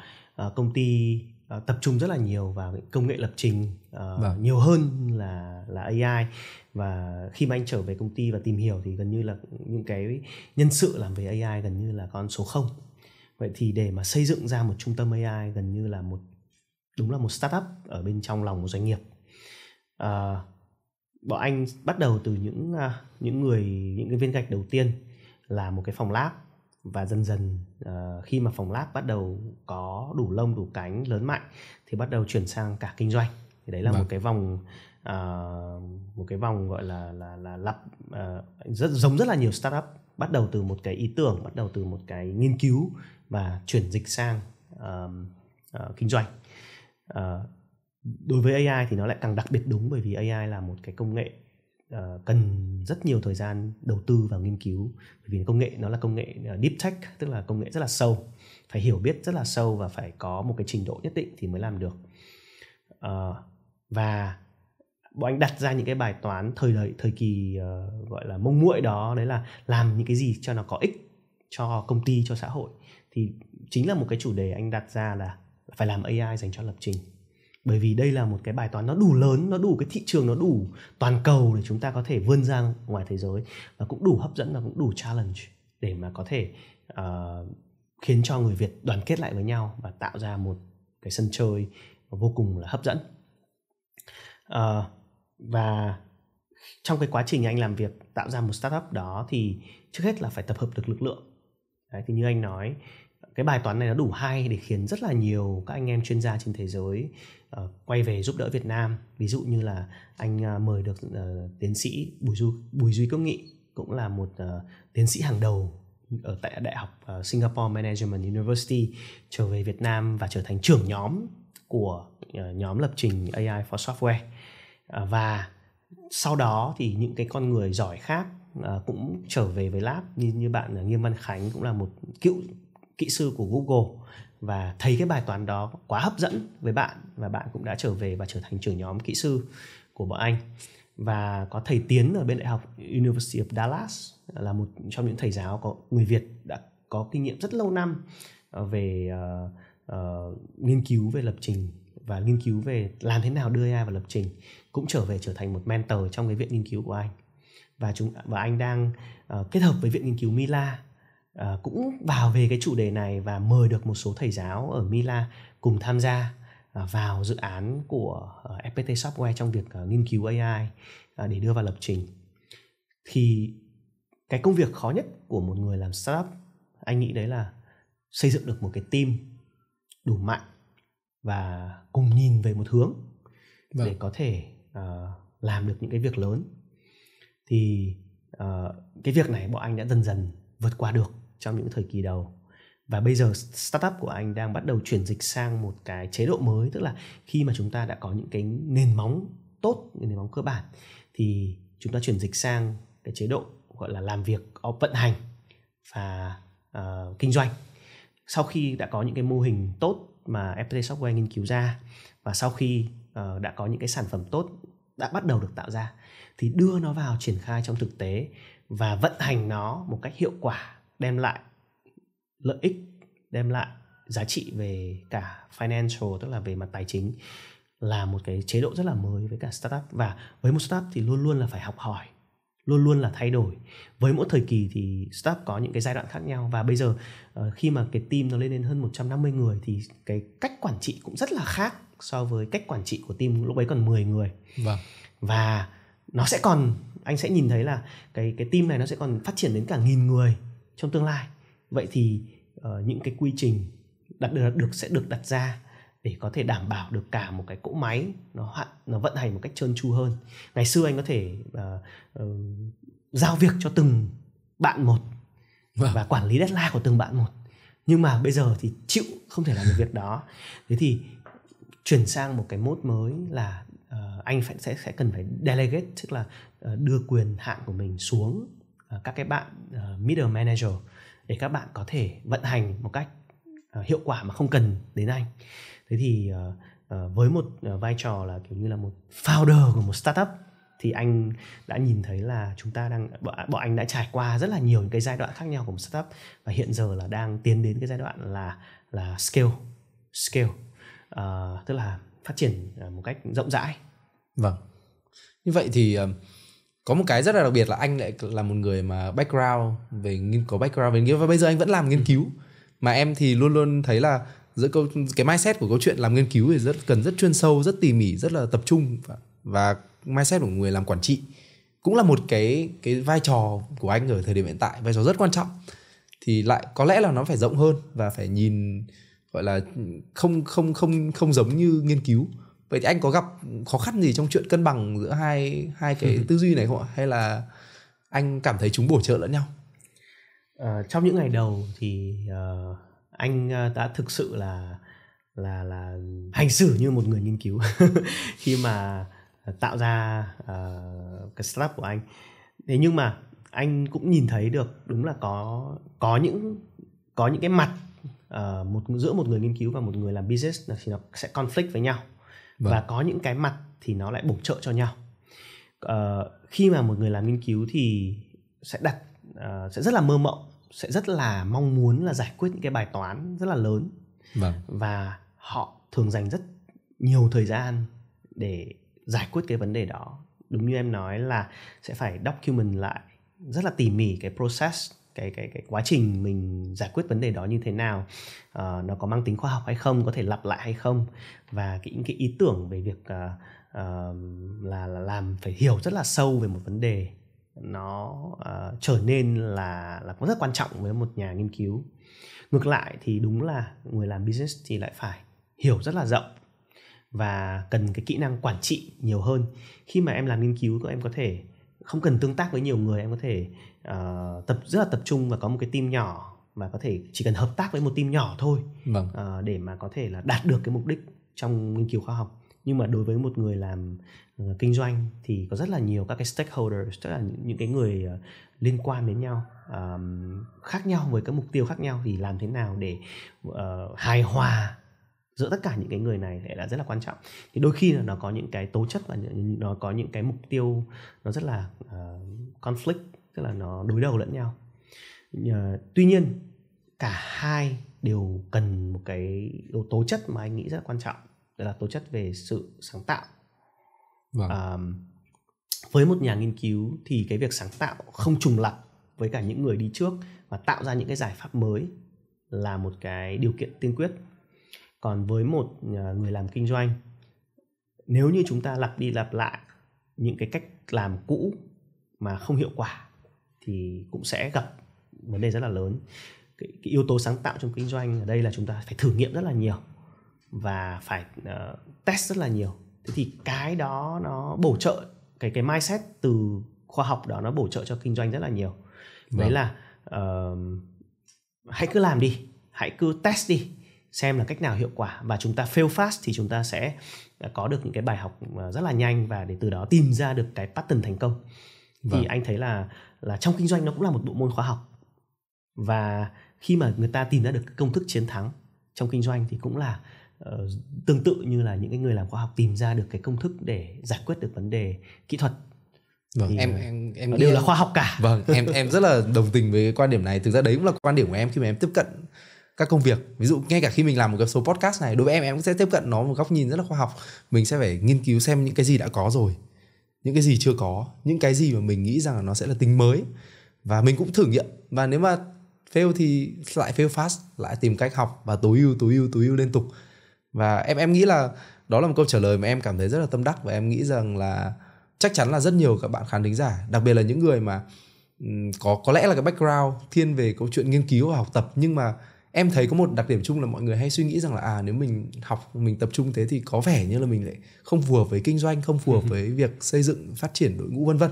uh, công ty uh, tập trung rất là nhiều vào công nghệ lập trình uh, vâng. nhiều hơn là là AI và khi mà anh trở về công ty và tìm hiểu thì gần như là những cái nhân sự làm về AI gần như là con số 0 vậy thì để mà xây dựng ra một trung tâm AI gần như là một đúng là một startup ở bên trong lòng một doanh nghiệp. À, bọn anh bắt đầu từ những uh, những người những cái viên gạch đầu tiên là một cái phòng lab và dần dần uh, khi mà phòng lab bắt đầu có đủ lông đủ cánh lớn mạnh thì bắt đầu chuyển sang cả kinh doanh thì đấy là vâng. một cái vòng uh, một cái vòng gọi là là là lặp uh, rất giống rất là nhiều startup bắt đầu từ một cái ý tưởng bắt đầu từ một cái nghiên cứu và chuyển dịch sang uh, uh, kinh doanh uh, đối với AI thì nó lại càng đặc biệt đúng bởi vì AI là một cái công nghệ uh, cần rất nhiều thời gian đầu tư và nghiên cứu. Bởi vì công nghệ nó là công nghệ ờ, deep tech tức là công nghệ rất là sâu. Phải hiểu biết rất là sâu và phải có một cái trình độ nhất định thì mới làm được. Uh, và bọn anh đặt ra những cái bài toán thời đời thời kỳ uh, gọi là mông muội đó đấy là làm những cái gì cho nó có ích cho công ty cho xã hội. Thì chính là một cái chủ đề anh đặt ra là phải làm AI dành cho lập trình bởi vì đây là một cái bài toán nó đủ lớn nó đủ cái thị trường nó đủ toàn cầu để chúng ta có thể vươn ra ngoài thế giới và cũng đủ hấp dẫn và cũng đủ challenge để mà có thể uh, khiến cho người Việt đoàn kết lại với nhau và tạo ra một cái sân chơi vô cùng là hấp dẫn. Uh, và trong cái quá trình anh làm việc tạo ra một startup đó thì trước hết là phải tập hợp được lực lượng. Đấy, thì như anh nói cái bài toán này nó đủ hay để khiến rất là nhiều các anh em chuyên gia trên thế giới uh, quay về giúp đỡ Việt Nam. Ví dụ như là anh uh, mời được uh, tiến sĩ Bùi Du Bùi Duy Quốc Nghị cũng là một uh, tiến sĩ hàng đầu ở tại đại học uh, Singapore Management University trở về Việt Nam và trở thành trưởng nhóm của uh, nhóm lập trình AI for Software. Uh, và sau đó thì những cái con người giỏi khác uh, cũng trở về với lab. Như như bạn uh, Nghiêm Văn Khánh cũng là một cựu kỹ sư của Google. Và thấy cái bài toán đó quá hấp dẫn với bạn và bạn cũng đã trở về và trở thành trưởng nhóm kỹ sư của bọn anh. Và có thầy Tiến ở bên đại học University of Dallas là một trong những thầy giáo có người Việt đã có kinh nghiệm rất lâu năm ờ, về uh, uh, nghiên cứu về lập trình và nghiên cứu về làm thế nào đưa AI vào lập trình cũng trở về trở thành một mentor trong cái viện nghiên cứu của anh. Và chúng và anh đang uh, kết hợp với viện nghiên cứu Mila uh, cũng vào về cái chủ đề này và mời được một số thầy giáo ở Mila cùng tham gia uh, vào dự án của uh, FPT Software trong việc uh, nghiên cứu AI uh, để đưa vào lập trình. Thì cái công việc khó nhất của một người làm startup anh nghĩ đấy là xây dựng được một cái team đủ mạnh và cùng nhìn về một hướng vâng. để có thể uh, làm được những cái việc lớn. Thì uh, cái việc này bọn anh đã dần dần vượt qua được trong những thời kỳ đầu. Và bây giờ startup của anh đang bắt đầu chuyển dịch sang một cái chế độ mới tức là khi mà chúng ta đã có những cái nền móng tốt nền móng cơ bản thì chúng ta chuyển dịch sang cái chế độ gọi là làm việc vận hành và uh, kinh doanh. Sau khi đã có những cái mô hình tốt mà FPT Software nghiên cứu ra và sau khi uh, đã có những cái sản phẩm tốt đã bắt đầu được tạo ra thì đưa nó vào triển khai trong thực tế và vận hành nó một cách hiệu quả đem lại lợi ích đem lại giá trị về cả financial tức là về mặt tài chính là một cái chế độ rất là mới với cả startup. Và với một startup thì luôn luôn là phải học hỏi luôn luôn là thay đổi. Với mỗi thời kỳ thì startup có những cái giai đoạn khác nhau. Và bây giờ uh, khi mà cái team nó lên đến hơn 150 người thì cái cách quản trị cũng rất là khác so với cách quản trị của team lúc ấy còn 10 người. Vâng. và nó sẽ còn anh sẽ nhìn thấy là cái cái team này nó sẽ còn phát triển đến cả nghìn người trong tương lai. Vậy thì uh, những cái quy trình đặt được, được sẽ được đặt ra để có thể đảm bảo được cả một cái cỗ máy nó hoạt nó vận hành một cách trơn tru hơn. Ngày xưa anh có thể uh, uh, giao việc cho từng bạn một vâng. và quản lý deadline của từng bạn một. Nhưng mà bây giờ thì chịu không thể làm được việc đó. Thế thì chuyển sang một cái mốt mới là uh, anh phải sẽ sẽ cần phải delegate tức là uh, đưa quyền hạn của mình xuống À, các cái bạn à, middle manager để các bạn có thể vận hành một cách à, hiệu quả mà không cần đến anh. Thế thì với một vai trò là kiểu như là một founder của một startup thì anh đã nhìn thấy là chúng ta đang bọn anh đã trải qua rất là nhiều những cái giai đoạn khác nhau của một startup và hiện giờ là đang tiến đến cái giai đoạn là là scale scale uh, tức là phát triển một cách rộng rãi. Vâng. Như vậy thì uh, có một cái rất là đặc biệt là anh lại là một người mà background về nghiên có background về nghiên cứu và bây giờ anh vẫn làm nghiên cứu. Mà em thì luôn luôn thấy là giữa câu cái mindset của câu chuyện làm nghiên cứu thì rất cần rất chuyên sâu rất tỉ mỉ rất là tập trung. Và, và mindset của người làm quản trị cũng là một cái cái vai trò của anh ở thời điểm hiện tại vai trò rất quan trọng. Thì lại có lẽ là nó phải rộng hơn và phải nhìn gọi là không không không không giống như nghiên cứu vậy thì anh có gặp khó khăn gì trong chuyện cân bằng giữa hai hai cái tư duy này không ạ? Hay là anh cảm thấy chúng bổ trợ lẫn nhau? À, trong những ngày đầu thì uh, anh ờ, đã thực sự là là là hành xử như một người nghiên cứu. (laughs) Khi mà tạo ra uh, cái startup của anh. Thế nhưng mà anh cũng nhìn thấy được đúng là có có những có những cái mặt uh, một giữa một người nghiên cứu và một người làm business thì nó sẽ conflict với nhau vâng. và có những cái mặt thì nó lại bổ trợ cho nhau uh, khi mà một người làm nghiên cứu thì sẽ đặt uh, sẽ rất là mơ mộng sẽ rất là mong muốn là giải quyết những cái bài toán rất là lớn vâng. và họ thường dành rất nhiều thời gian để giải quyết cái vấn đề đó đúng như em nói là sẽ phải document lại rất là tỉ mỉ cái process cái cái cái quá trình mình giải quyết vấn đề đó như thế nào uh, nó có mang tính khoa học hay không có thể lặp lại hay không? Và cái những cái ý tưởng về việc uh, uh, là, là làm phải hiểu rất là sâu về một vấn đề nó uh, trở nên là là cũng rất quan trọng với một nhà nghiên cứu. Ngược lại thì đúng là người làm business thì lại phải hiểu rất là rộng và cần cái kỹ năng quản trị nhiều hơn. Khi mà em làm nghiên cứu các em có thể không cần tương tác với nhiều người em có thể uh, tập rất là tập trung và có một cái team nhỏ và có thể chỉ cần hợp tác với một team nhỏ thôi. Vâng. uh, để mà có thể là đạt được cái mục đích trong nghiên cứu khoa học. Nhưng mà đối với một người làm uh, kinh doanh thì có rất là nhiều các cái stakeholders tức là những, cái người uh, liên quan đến nhau um, khác nhau với các mục tiêu khác nhau thì làm thế nào để uh, hài hòa giữa tất cả những cái người này là rất là quan trọng. Thì đôi khi là nó có những cái tố chất và nó có những cái mục tiêu nó rất là uh, conflict tức là nó đối đầu lẫn nhau. Tuy nhiên cả hai đều cần một cái yếu tố chất mà anh nghĩ rất là quan trọng đó là tố chất về sự sáng tạo. Vâng. um, với một nhà nghiên cứu thì cái việc sáng tạo không trùng lặp với cả những người đi trước và tạo ra những cái giải pháp mới là một cái điều kiện tiên quyết. Còn với một à, người làm kinh doanh nếu như chúng ta lặp đi lặp lại những cái cách làm cũ mà không hiệu quả thì cũng sẽ gặp vấn đề rất là lớn cái, cái yếu tố sáng tạo trong kinh doanh ở đây là chúng ta phải thử nghiệm rất là nhiều và phải uh, test rất là nhiều thế thì cái đó nó bổ trợ cái cái mindset từ khoa học đó nó bổ trợ cho kinh doanh rất là nhiều vâng. đấy là uh, hãy cứ làm đi hãy cứ test đi xem là cách nào hiệu quả và chúng ta fail fast thì chúng ta sẽ có được những cái bài học ờ, rất là nhanh và để từ đó tìm ra được cái pattern thành công vâng. thì anh thấy là là trong kinh doanh nó cũng là một bộ môn khoa học. Và khi mà người ta tìm ra được công thức chiến thắng trong kinh doanh thì cũng là uh, tương tự như là những cái người làm khoa học tìm ra được cái công thức để giải quyết được vấn đề kỹ thuật. Vâng, thì em em em đều là khoa học cả. Vâng, em em rất là đồng tình với cái quan điểm này. Thực ra đấy cũng là quan điểm của em khi mà em tiếp cận các công việc. Ví dụ ngay cả khi mình làm một cái số podcast này đối với em em cũng sẽ tiếp cận nó một góc nhìn rất là khoa học. Mình sẽ phải nghiên cứu xem những cái gì đã có rồi những cái gì chưa có, những cái gì mà mình nghĩ rằng là nó sẽ là tính mới. Và mình cũng thử nghiệm. Và nếu mà fail thì lại fail fast, lại tìm cách học và tối ưu tối ưu tối ưu liên tục. Và em em nghĩ là đó là một câu trả lời mà em cảm thấy rất là tâm đắc và em nghĩ rằng là chắc chắn là rất nhiều các bạn khán thính giả, đặc biệt là những người mà có có lẽ là cái background thiên về câu chuyện nghiên cứu và học tập, nhưng mà em thấy có một đặc điểm chung là mọi người hay suy nghĩ rằng là à nếu mình học mình tập trung thế thì có vẻ như là mình lại không phù hợp với kinh doanh không phù hợp ừ. với việc xây dựng phát triển đội ngũ vân vân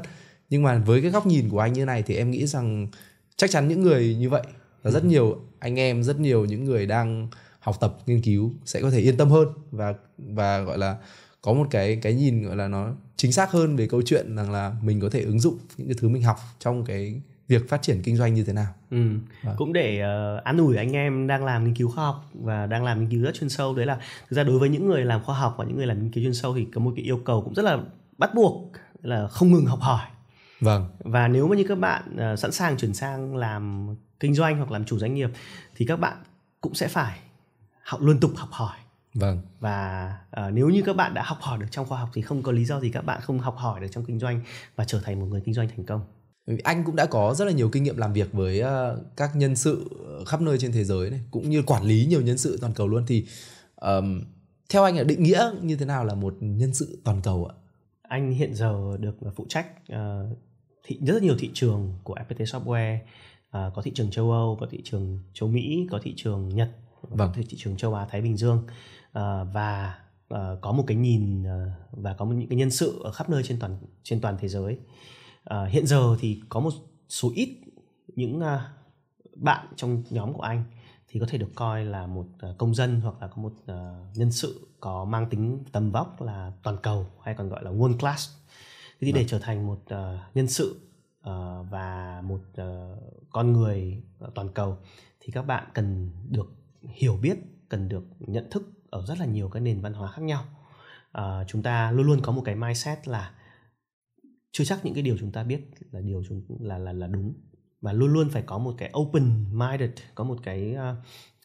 nhưng mà với cái góc nhìn của anh như này thì em nghĩ rằng chắc chắn những người như vậy và rất ừ. nhiều anh em rất nhiều những người đang học tập nghiên cứu sẽ có thể yên tâm hơn và và gọi là có một cái cái nhìn gọi là nó chính xác hơn về câu chuyện rằng là mình có thể ứng dụng những cái thứ mình học trong cái việc phát triển kinh doanh như thế nào? Ừ. Vâng. cũng để uh, an ủi anh em đang làm nghiên cứu khoa học và đang làm nghiên cứu rất chuyên sâu. Đấy là thực ra đối với những người làm khoa học và những người làm nghiên cứu chuyên sâu thì có một cái yêu cầu cũng rất là bắt buộc là không ngừng học hỏi. Vâng. Và nếu mà như các bạn uh, sẵn sàng chuyển sang làm kinh doanh hoặc làm chủ doanh nghiệp thì các bạn cũng sẽ phải học liên tục học hỏi. Vâng. Và uh, nếu như các bạn đã học hỏi được trong khoa học thì không có lý do gì các bạn không học hỏi được trong kinh doanh và trở thành một người kinh doanh thành công anh cũng đã có rất là nhiều kinh nghiệm làm việc với uh, các nhân sự khắp nơi trên thế giới này cũng như quản lý nhiều nhân sự toàn cầu luôn. Thì um, theo anh là định nghĩa như thế nào là một nhân sự toàn cầu ạ? Anh hiện giờ được phụ trách uh, thị rất nhiều thị trường của FPT Software. Uh, có thị trường châu Âu có thị trường châu Mỹ có thị trường Nhật vâng. có thị trường châu Á Thái Bình Dương. Uh, và uh, có một cái nhìn uh, và có những cái nhân sự ở khắp nơi trên toàn trên toàn thế giới uh, hiện giờ thì có một số ít những uh, bạn trong nhóm của anh thì có thể được coi là một uh, công dân hoặc là có một uh, nhân sự có mang tính tầm vóc là toàn cầu hay còn gọi là world class thế thì để vâng. trở thành một uh, nhân sự uh, và một uh, con người toàn cầu thì các bạn cần được hiểu biết cần được nhận thức ở rất là nhiều cái nền văn hóa khác nhau uh, chúng ta luôn luôn có một cái mindset là chưa chắc những cái điều chúng ta biết là điều chúng, là là là đúng. Và luôn luôn phải có một cái open minded có một cái ờ,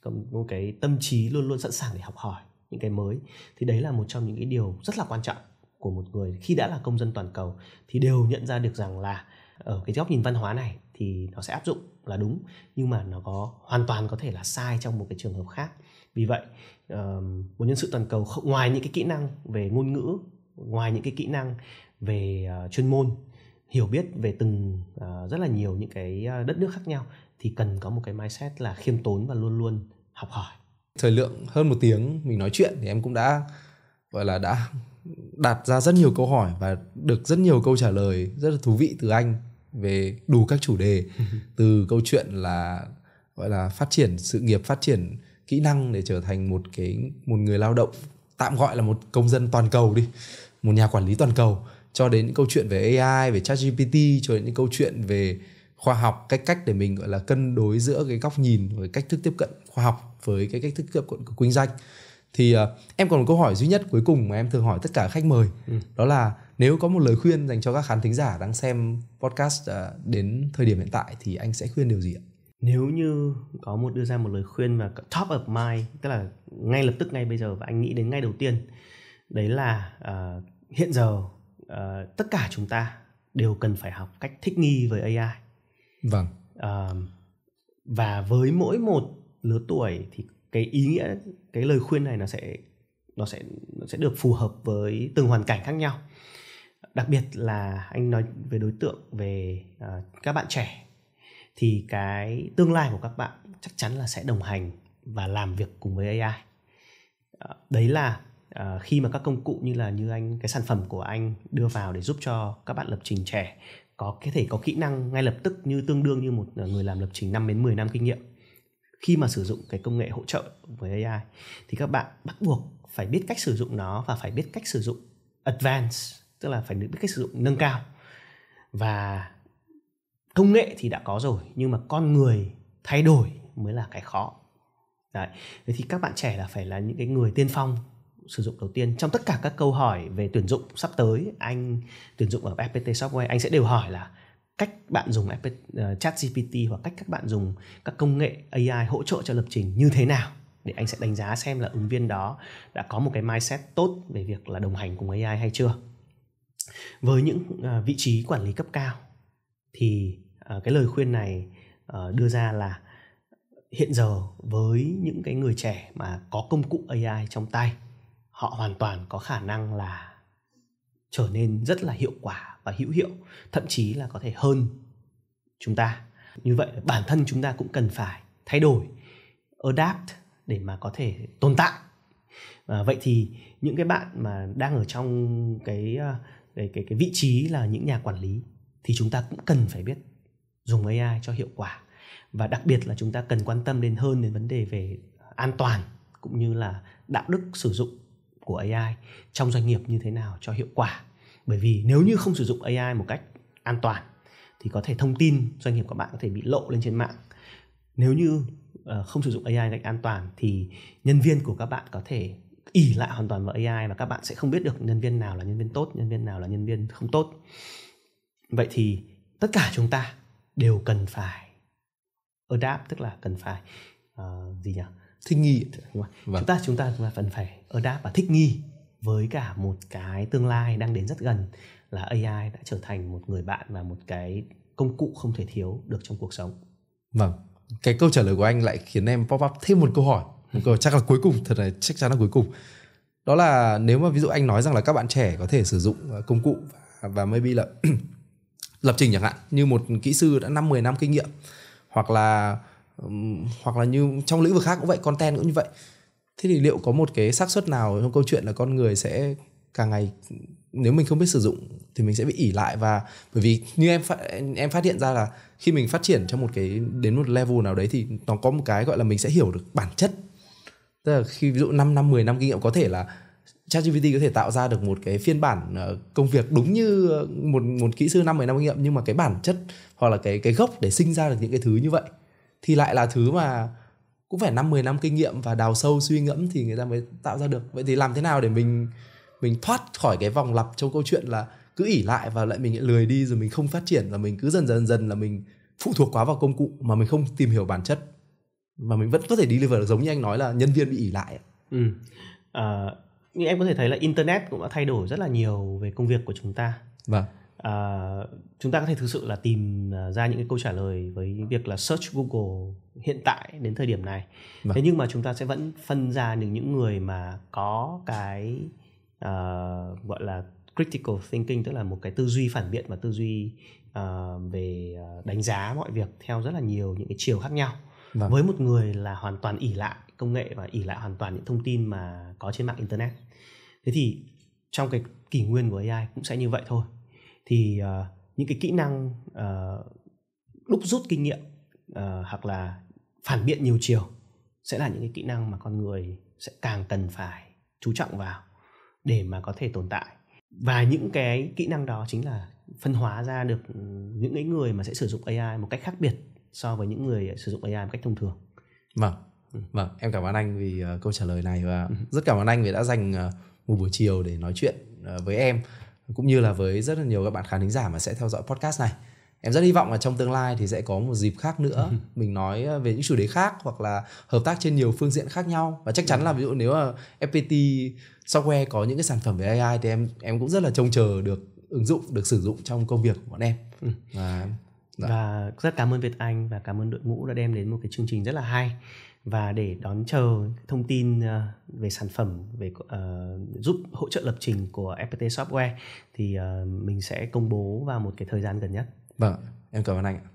có một cái tâm trí luôn luôn sẵn sàng để học hỏi những cái mới. Thì đấy là một trong những cái điều rất là quan trọng của một người khi đã là công dân toàn cầu thì đều nhận ra được rằng là ở cái góc nhìn văn hóa này thì nó sẽ áp dụng là đúng, nhưng mà nó có, hoàn toàn có thể là sai trong một cái trường hợp khác. Vì vậy một nhân sự toàn cầu ngoài những cái kỹ năng về ngôn ngữ, ngoài những cái kỹ năng về uh, chuyên môn hiểu biết về từng uh, rất là nhiều những cái đất nước khác nhau thì cần có một cái mindset là khiêm tốn và luôn luôn học hỏi. Thời lượng hơn một tiếng mình nói chuyện thì em cũng đã gọi là đã đặt ra rất nhiều câu hỏi và được rất nhiều câu trả lời rất là thú vị từ anh về đủ các chủ đề. (laughs) Từ câu chuyện là gọi là phát triển sự nghiệp phát triển kỹ năng để trở thành một cái một người lao động tạm gọi là một công dân toàn cầu đi một nhà quản lý toàn cầu cho đến những câu chuyện về AI về ChatGPT cho đến những câu chuyện về khoa học cách cách để mình gọi là cân đối giữa cái góc nhìn với cách thức tiếp cận khoa học với cái cách thức tiếp cận của kinh doanh thì uh, em còn một câu hỏi duy nhất cuối cùng mà em thường hỏi tất cả khách mời ừ. đó là nếu có một lời khuyên dành cho các khán thính giả đang xem podcast uh, đến thời điểm hiện tại thì anh sẽ khuyên điều gì ạ? Nếu như có một đưa ra một lời khuyên mà top of mind tức là ngay lập tức ngay bây giờ và anh nghĩ đến ngay đầu tiên đấy là uh, hiện giờ uh, tất cả chúng ta đều cần phải học cách thích nghi với AI. Vâng. Uh, và với mỗi một lứa tuổi thì cái ý nghĩa cái lời khuyên này nó sẽ nó sẽ nó sẽ được phù hợp với từng hoàn cảnh khác nhau đặc biệt là anh nói về đối tượng về uh, các bạn trẻ thì cái tương lai của các bạn chắc chắn là sẽ đồng hành và làm việc cùng với AI uh, đấy là uh, khi mà các công cụ như là như anh cái sản phẩm của anh đưa vào để giúp cho các bạn lập trình trẻ có cái thể có kỹ năng ngay lập tức như tương đương như một ờ, người làm lập trình 5 đến 10 năm kinh nghiệm. Khi mà sử dụng cái công nghệ hỗ trợ với AI thì các bạn bắt buộc phải biết cách sử dụng nó và phải biết cách sử dụng advanced tức là phải biết cách sử dụng nâng cao. Và công nghệ thì đã có rồi nhưng mà con người thay đổi mới là cái khó. Đấy. Thế thì các bạn trẻ là phải là những cái người tiên phong sử dụng đầu tiên. Trong tất cả các câu hỏi về tuyển dụng sắp tới anh tuyển dụng ở FPT Software anh sẽ đều hỏi là cách bạn dùng uh, ờ, chat GPT hoặc cách các bạn dùng các công nghệ AI hỗ trợ cho lập trình như thế nào để anh sẽ đánh giá xem là ứng viên đó đã có một cái mindset tốt về việc là đồng hành cùng AI hay chưa. Với những uh, vị trí quản lý cấp cao thì uh, cái lời khuyên này uh, đưa ra là hiện giờ với những cái người trẻ mà có công cụ AI trong tay họ hoàn toàn có khả năng là trở nên rất là hiệu quả và hữu hiệu, thậm chí là có thể hơn chúng ta. Như vậy, bản thân chúng ta cũng cần phải thay đổi, adapt để mà có thể tồn tại. Và vậy thì những cái bạn mà đang ở trong cái à, cái cái cái vị trí là những nhà quản lý thì chúng ta cũng cần phải biết dùng AI cho hiệu quả. Và đặc biệt là chúng ta cần quan tâm đến hơn đến vấn đề về an toàn cũng như là đạo đức sử dụng của AI trong doanh nghiệp như thế nào cho hiệu quả. Bởi vì nếu như không sử dụng AI một cách an toàn thì có thể thông tin doanh nghiệp của bạn có thể bị lộ lên trên mạng. Nếu như ờ, không sử dụng AI một cách an toàn thì nhân viên của các bạn có thể ỉ lại hoàn toàn vào AI và các bạn sẽ không biết được nhân viên nào là nhân viên tốt nhân viên nào là nhân viên không tốt. Vậy thì tất cả chúng ta đều cần phải adapt tức là cần phải uh, gì nhỉ? Thích nghi vâng. chúng ta chúng ta cần phải adapt và thích nghi với cả một cái tương lai đang đến rất gần là AI đã trở thành một người bạn và một cái công cụ không thể thiếu được trong cuộc sống. Vâng, cái câu trả lời của anh lại khiến em pop up thêm một câu hỏi, một câu chắc là cuối cùng, thật là chắc chắn là cuối cùng. Đó là nếu mà ví dụ anh nói rằng là các bạn trẻ có thể sử dụng ờ, công cụ và, và maybe là (clears throat) lập trình chẳng hạn như một kỹ sư đã năm 10 năm kinh nghiệm hoặc là hoặc là như trong lĩnh vực khác cũng vậy, content cũng như vậy. Thế thì liệu có một cái xác suất nào trong câu chuyện là con người sẽ càng ngày nếu mình không biết sử dụng thì mình sẽ bị ỉ lại? Và bởi vì như em phát, em phát hiện ra là khi mình phát triển trong một cái đến một level nào đấy thì nó có một cái gọi là mình sẽ hiểu được bản chất. Tức là khi ví dụ 5 năm 10 năm kinh nghiệm có thể là ChatGPT có thể tạo ra được một cái phiên bản ờ, công việc đúng như ờ, một một kỹ sư năm 10 năm kinh nghiệm nhưng mà cái bản chất hoặc là cái cái gốc để sinh ra được những cái thứ như vậy thì lại là thứ mà cũng phải năm 10 năm kinh nghiệm và đào sâu suy ngẫm thì người ta mới tạo ra được. Vậy thì làm thế nào để mình mình thoát khỏi cái vòng lặp trong câu chuyện là cứ ỉ lại và lại mình lười đi rồi mình không phát triển là mình cứ dần dần dần là mình phụ thuộc quá vào công cụ mà mình không tìm hiểu bản chất? Mà mình vẫn có thể đi được giống như anh nói là nhân viên bị ỉ lại ừ. à, như em có thể thấy là internet cũng đã thay đổi rất là nhiều về công việc của chúng ta. Vâng uh, chúng ta có thể thực sự là tìm uh, ra những cái câu trả lời với việc là search Google hiện tại đến thời điểm này vâng. thế nhưng mà chúng ta sẽ vẫn phân ra được những người mà có cái uh, gọi là critical thinking tức là một cái tư duy phản biện và tư duy uh, về đánh giá mọi việc theo rất là nhiều những cái chiều khác nhau vâng. với một người là hoàn toàn ỉ lại công nghệ và ỉ lại hoàn toàn những thông tin mà có trên mạng internet thế thì trong cái kỷ nguyên của AI cũng sẽ như vậy thôi thì uh, những cái kỹ năng uh, đúc rút kinh nghiệm uh, hoặc là phản biện nhiều chiều sẽ là những cái kỹ năng mà con người sẽ càng cần phải chú trọng vào để mà có thể tồn tại và những cái kỹ năng đó chính là phân hóa ra được những cái người mà sẽ sử dụng AI một cách khác biệt so với những người sử dụng AI một cách thông thường. Vâng. Ừ. Vâng, em cảm ơn anh vì uh, câu trả lời này và ừ. rất cảm ơn anh vì đã dành uh, một buổi chiều để nói chuyện uh, với em cũng như là với rất là nhiều các bạn khán thính giả mà sẽ theo dõi podcast này. Em rất hy vọng là trong tương lai thì sẽ có một dịp khác nữa ừ. mình nói về những chủ đề khác hoặc là hợp tác trên nhiều phương diện khác nhau và chắc chắn là ví dụ nếu mà FPT software có những cái sản phẩm về AI thì em em cũng rất là trông chờ được ứng dụng được sử dụng trong công việc của bọn em. Ừ. Và Dạ. và rất cảm ơn Việt Anh và cảm ơn đội ngũ đã đem đến một cái chương trình rất là hay và để đón chờ thông tin ờ, về sản phẩm về uh, giúp hỗ trợ lập trình của FPT Software thì uh, mình sẽ công bố vào một cái thời gian gần nhất. Vâng, em cảm ơn anh ạ.